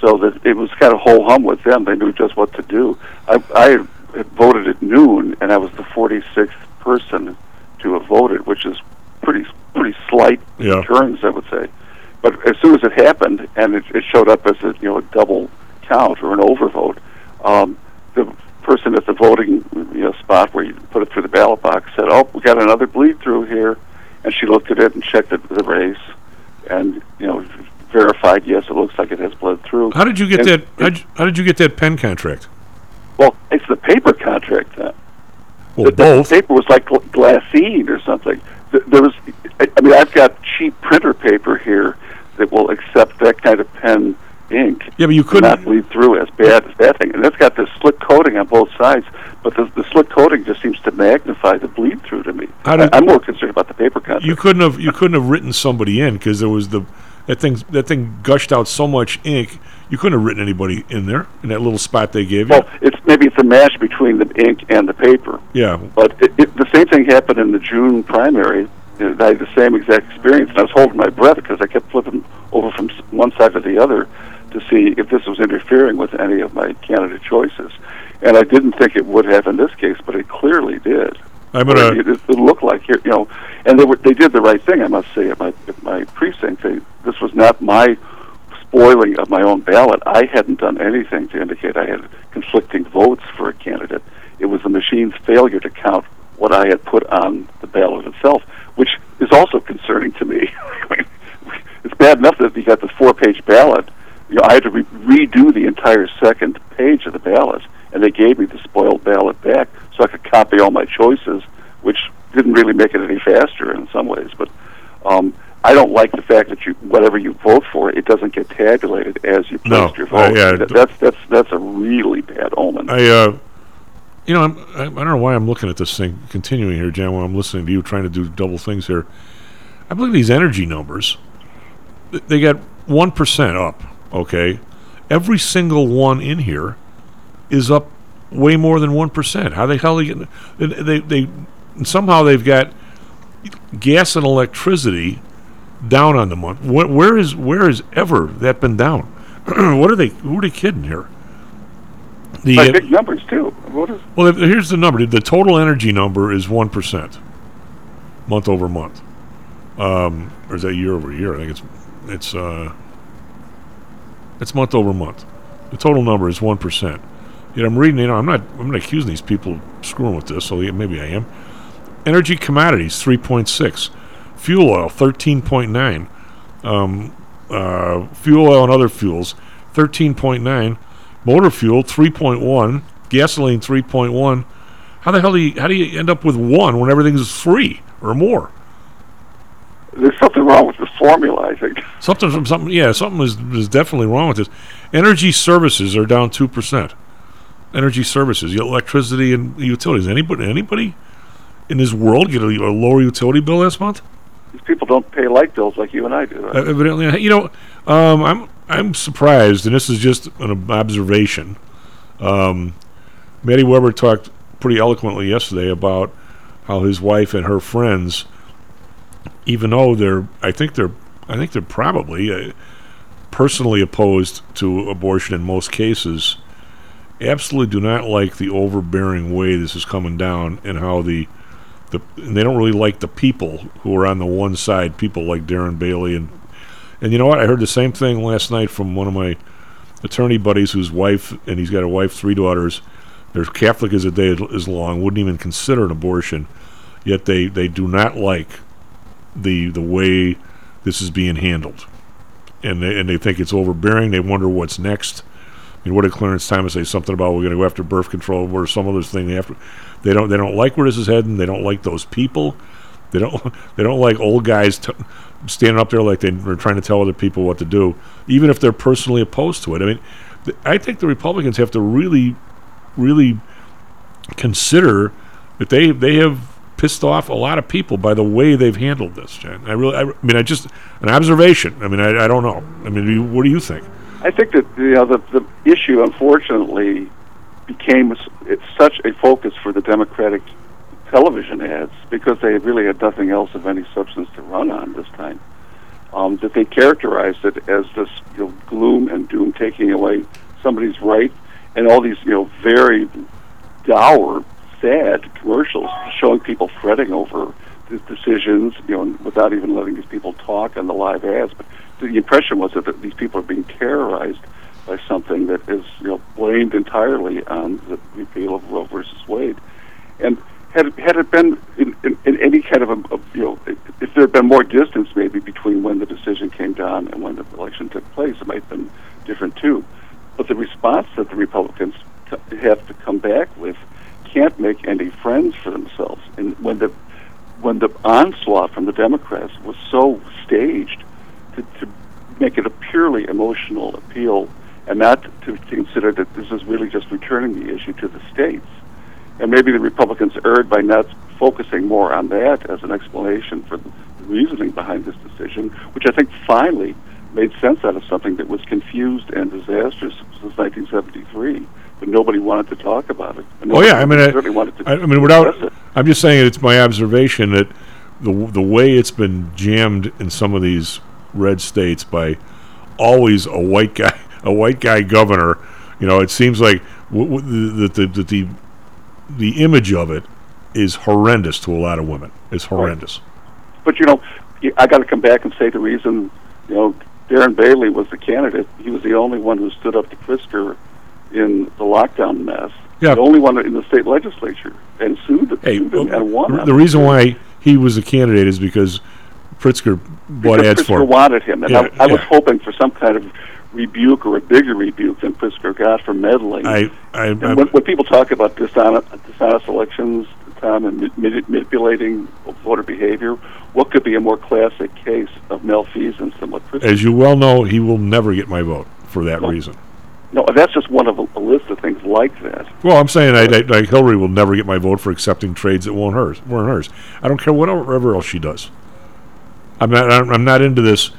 so that it was kind of whole hum with them. They knew just what to do. I, I had voted at noon, and I was the 46th person to have voted, which is pretty pretty slight Yeah. turns, I would say. But as soon as it happened, and it, it showed up as a you know a double count or an overvote, um, the person at the voting you know spot where you put it through the ballot box said, "Oh, we got another bleed through here," and she looked at it and checked the, the race, and you know verified, yes, it looks like it has bled through. How did you get And that? it- How'd how did you get that pen contract? well, it's the paper contract then. Well, the, both. The paper was like gl- glassine or something. Th- There was, I I mean, I've got cheap printer paper here that will accept that kind of pen ink. Yeah, but you couldn't- bleed through as bad as that thing, and it's got this slick coating on both sides. But the, the slick coating just seems to magnify the bleed through to me. Did- I, I'm more concerned about the paper contract. You couldn't have you couldn't have written somebody in because there was the that thing that thing gushed out so much ink. You couldn't have written anybody in there in that little spot they gave you. Well, it's maybe it's a mash between the ink and the paper. yeah, But it, it, the same thing happened in the June primary. You know, I had the same exact experience, and I was holding my breath because I kept flipping over from one side to the other to see if this was interfering with any of my candidate choices. And I didn't think it would have in this case, but it clearly did. I'm gonna- It, it, it looked like here, you know, and they were they did the right thing, I must say, at my at my precinct. They, this was not my spoiling of my own ballot. I hadn't done anything to indicate I had conflicting votes for a candidate. It was the machine's failure to count what I had put on the ballot itself, which is also concerning to me. It's bad enough that you got this four-page ballot. You know, I had to re- redo the entire second page of the ballot, and they gave me the spoiled ballot back so I could copy all my choices, which didn't really make it any faster in some ways. But um, I don't like the fact that you whatever you vote for, it doesn't get tabulated as you No, placed your I- vote. yeah, That- that's that's that's a really bad omen. I, uh, you know, I'm, I, I don't know why I'm looking at this thing continuing here, Jan. While I'm listening to you trying to do double things here, I believe these energy numbers. They got one percent up. Okay, every single one in here is up way more than one percent. How the hell are they getting? They, they, they somehow they've got gas and electricity down on the month. Where, where is where has ever that been down? what are they? Who are they kidding here? The uh, big numbers too. What is well, here's the number. The total energy number is one percent, month over month, um, or is that year over year? I think it's it's uh, it's month over month. The total number is one percent. Yet I'm reading. You know, I'm not. I'm not accusing these people of screwing with this. So maybe I am. Energy commodities three point six, fuel oil thirteen point nine, um, uh, fuel oil and other fuels thirteen point nine, motor fuel three point one, gasoline three point one. How the hell do you how do you end up with one when everything's free or more? there's something wrong with the formula? I think. Something, from something, yeah, something is, is definitely wrong with this. Energy services are down two percent. Energy services, electricity and utilities. Anybody, anybody in this world get a, a lower utility bill this month? These people don't pay light bills like you and I do. Right? Uh, evidently, you know, um, I'm I'm surprised, and this is just an observation. Um, Maddie Weber talked pretty eloquently yesterday about how his wife and her friends, even though they're, I think they're, I think they're probably uh, personally opposed to abortion in most cases, absolutely do not like the overbearing way this is coming down and how the the and they don't really like the people who are on the one side, people like Darren Bailey and and you know what? I heard the same thing last night from one of my attorney buddies whose wife and he's got a wife, three daughters. They're Catholic as a day is long, wouldn't even consider an abortion, yet they, they do not like the the way this is being handled. And they and they think it's overbearing, they wonder what's next. I mean, what did Clarence Thomas say? Something about we're going to go after birth control or some other thing. They have to, they don't they don't like where this is heading. They don't like those people. They don't they don't like old guys t- standing up there like they, they're trying to tell other people what to do, even if they're personally opposed to it. I mean, th- I think the Republicans have to really, really consider that they they have pissed off a lot of people by the way they've handled this. Jen. I really, I, I mean, I just an observation. I mean, I, I don't know. I mean, what do you think? I think that you know the the issue, unfortunately, became it's such a focus for the Democratic television ads because they really had nothing else of any substance to run on this time. Um, that they characterized it as this you know, gloom and doom, taking away somebody's right, and all these you know very dour, sad commercials showing people fretting over the decisions, you know, without even letting these people talk on the live ads. But the impression was that these people are being terrorized by something that is, you know, blamed entirely on the repeal of Roe versus Wade. And had it, had it been in, in, in any kind of a, a you know, if there had been more distance maybe between when the decision came down and when the election took place, it might have been different too. But the response that the Republicans t- have to come back with can't make any friends for themselves. And when the when the onslaught from the Democrats was so staged to, to make it a purely emotional appeal and not to, to consider that this is really just returning the issue to the states. And maybe the Republicans erred by not focusing more on that as an explanation for the reasoning behind this decision, which I think finally made sense out of something that was confused and disastrous since 1973, but nobody wanted to talk about it. Oh yeah, I mean, I, really wanted to I, I mean, without, it. I'm just saying it's my observation that the the way it's been jammed in some of these red states by always a white guy, a white guy governor. You know, it seems like w- w- the, the, the the the image of it is horrendous to a lot of women. It's horrendous. But you know, I got to come back and say the reason, you know, Darren Bailey was the candidate. He was the only one who stood up to Pritzker in the lockdown mess. Yeah. The only one in the state legislature and sued, Hey, sued him and won. the, the reason why he was a candidate is because Pritzker bought because ads Pritzker for him. wanted him, and Yeah, I, I was hoping for some kind of rebuke or a bigger rebuke than Pritzker got for meddling. I, I, And when, when people talk about dishonest, dishonest elections, Tom, and ma- manipulating voter behavior, what could be a more classic case of malfeasance than what Pritzker? as you well know, he will never get my vote for that reason. No, that's just one of a, a list of things like that. Well, I'm saying I, I, like Hillary will never get my vote for accepting trades that won't hers weren't hers. I don't care whatever else she does. I'm not I'm I'm not into this.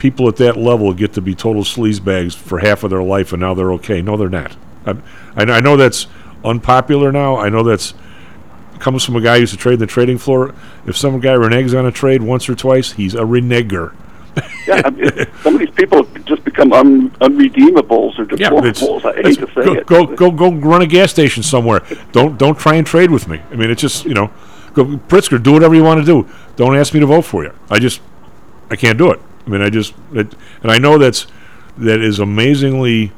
People at that level get to be total sleazebags for half of their life, and now they're okay. No, they're not. I'm, I, know- that's unpopular now. I know that's comes from a guy who used to trade in the trading floor. If some guy reneges on a trade once or twice, he's a reneger. Yeah, I mean, some of these people have just become un, unredeemables or Yeah. I hate to say go, it. go go go run a gas station somewhere. Don't don't try and trade with me. I mean, it's just you know, go Pritzker, do whatever you want to do. Don't ask me to vote for you. I just I can't do it. I mean, I just it, and I know that's that is amazingly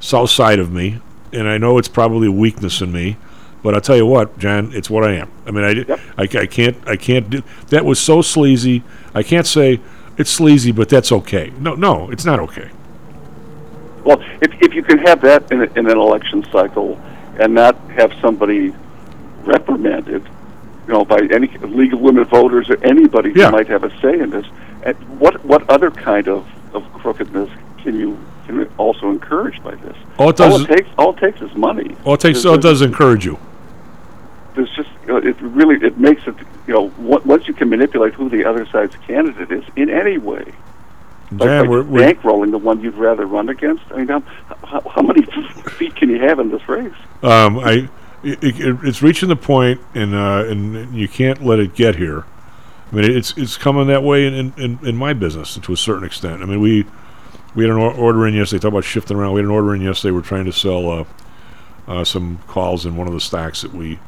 south side of me, and I know it's probably a weakness in me. But I'll tell you what, John, it's what I am. I mean, I, I, I can't I can't do that was so sleazy. I can't say it's sleazy, but that's okay. No, no, it's not okay. Well, if if you can have that in, a, in an election cycle and not have somebody reprimanded, you know, by any League of Women Voters or anybody Yeah. who might have a say in this, and what what other kind of, of crookedness can you can you also encourage by this? All it does all it takes all it takes is money. All it takes There's- all it does encourage you. there's just you know, it really it makes it you know on- once you can manipulate who the other side's candidate is in any way like, Jan, like we're, we're, bankrolling the one you'd rather run against i mean how, how, how many feet can you have in this race um, I, it, it, it's reaching the point, and uh, and you can't let it get here. I mean, it's it's coming that way in, in, in my business to a certain extent. I mean, we we had an order in yesterday. Talk about shifting around. We had an order in yesterday. We're trying to sell uh, uh, some calls in one of the stocks that we,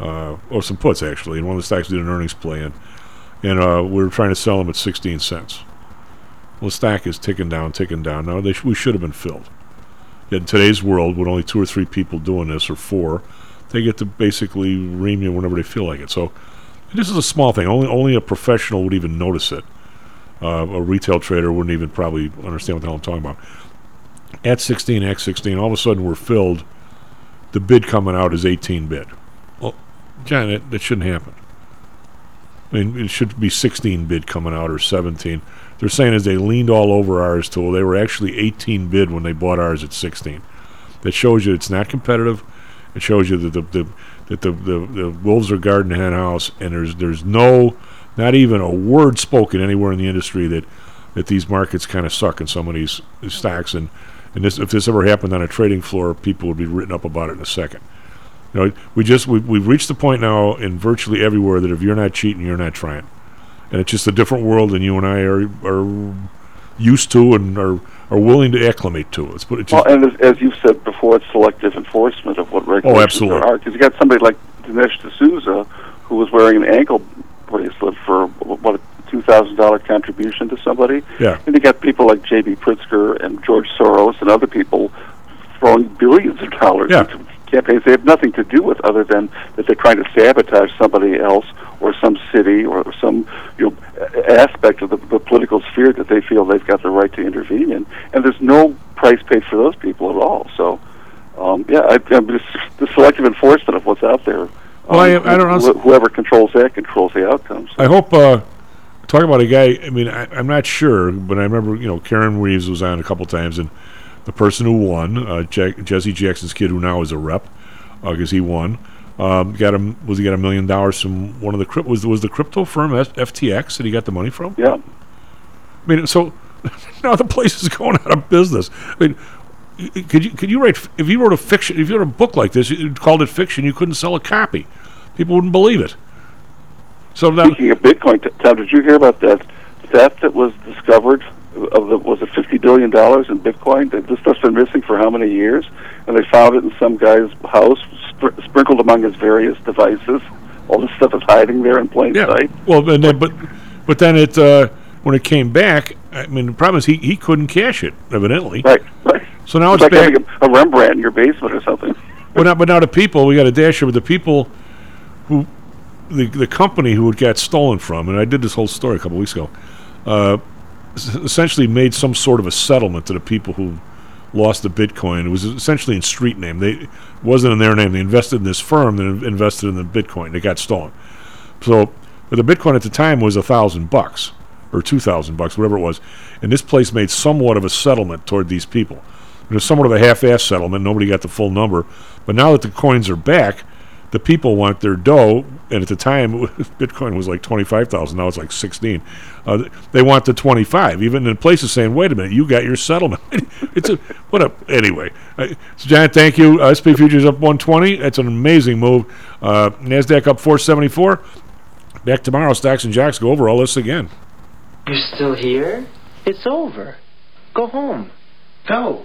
uh, or some puts actually, in one of the stocks we did an earnings play in, and uh, we were trying to sell them at sixteen cents. Well, the stack is ticking down, ticking down. Now they sh- we should have been filled. Yet in today's world, with only two or three people doing this, or four, they get to basically ream you whenever they feel like it. So this is a small thing. Only only a professional would even notice it. Uh, a retail trader wouldn't even probably understand what the hell I'm talking about. At 16, X 16, all of a sudden we're filled. The bid coming out is 18 bid. Well, John, that, that shouldn't happen. I mean, it should be 16 bid coming out or 17. They're saying is they leaned all over ours till they were actually 18 bid when they bought ours at 16. That shows you it's not competitive. It shows you that the, the that the, the, the wolves are guarding the hen house, and there's there's no, not even a word spoken anywhere in the industry that that these markets kind of suck in some of these stocks. And and this if this ever happened on a trading floor, people would be written up about it in a second. You know, we just we we've reached the point now in virtually everywhere that if you're not cheating, you're not trying, and it's just a different world than you and I are are used to and are are willing to acclimate to. Let's put it just well and as, as you've said before it's selective enforcement of what oh, regulations Oh, absolutely. there are because you got somebody like Dinesh D'Souza who was wearing an ankle bracelet for what a two thousand dollar contribution to somebody Yeah. and you got people like J.B. Pritzker and George Soros and other people throwing billions of dollars Yeah. into campaigns they have nothing to do with other than that they're trying to sabotage somebody else or some city or some you know aspect of the, the political sphere that they feel they've got the right to intervene in and there's no price paid for those people at all so um, yeah I, I'm just the selective enforcement of what's out there um, Well, I- I don't know- wh- whoever controls that controls the outcomes I hope. Uh, talk about a guy. I mean, I, I'm not sure, but I remember you know Karen Reeves was on a couple times, and the person who won, uh, Jack, Jesse Jackson's kid, who now is a rep, because he won, um, got him. Was he got a million dollars from one of the? Was was the crypto firm F- FTX that he got the money from? yeah I mean, so now the place is going out of business. I mean. Could you could you write if you wrote a fiction if you wrote a book like this you called it fiction you couldn't sell a copy people wouldn't believe it so now Speaking of Bitcoin, Tom, did you hear about that theft that was discovered of the was it fifty billion dollars in Bitcoin? This stuff's been missing for how many years? And they found it in some guy's house, spr- sprinkled among his various devices. All this stuff is hiding there in plain Yeah. sight. Well, and then, but but then it uh, when it came back, I mean, the problem is he, he couldn't cash it evidently. Right, right. So now it's it's like back. having a, a Rembrandt in your basement or something. But now, but now the people we got a dasher with the people who the the company who it got stolen from, and I did this whole story a couple weeks ago. Uh, essentially made some sort of a settlement to the people who lost the Bitcoin. It was essentially in street name. They wasn't in their name. They invested in this firm that invested in the Bitcoin. It got stolen. So the Bitcoin at the time was a thousand bucks or two thousand bucks, whatever it was. And this place made somewhat of a settlement toward these people. It was somewhat of a half-ass settlement. Nobody got the full number. But now that the coins are back, the people want their dough. And at the time, Bitcoin was like twenty-five thousand. Now it's like sixteen. Uh, they want the twenty-five. Even in places saying, "Wait a minute, you got your settlement." it's a what a anyway. Uh, so John, thank you. Uh, SP futures up one twenty. That's an amazing move. Uh, Nasdaq up four seventy-four. Back tomorrow. Stocks and Jocks go over all this again. You're still here? It's over. Go home. Go.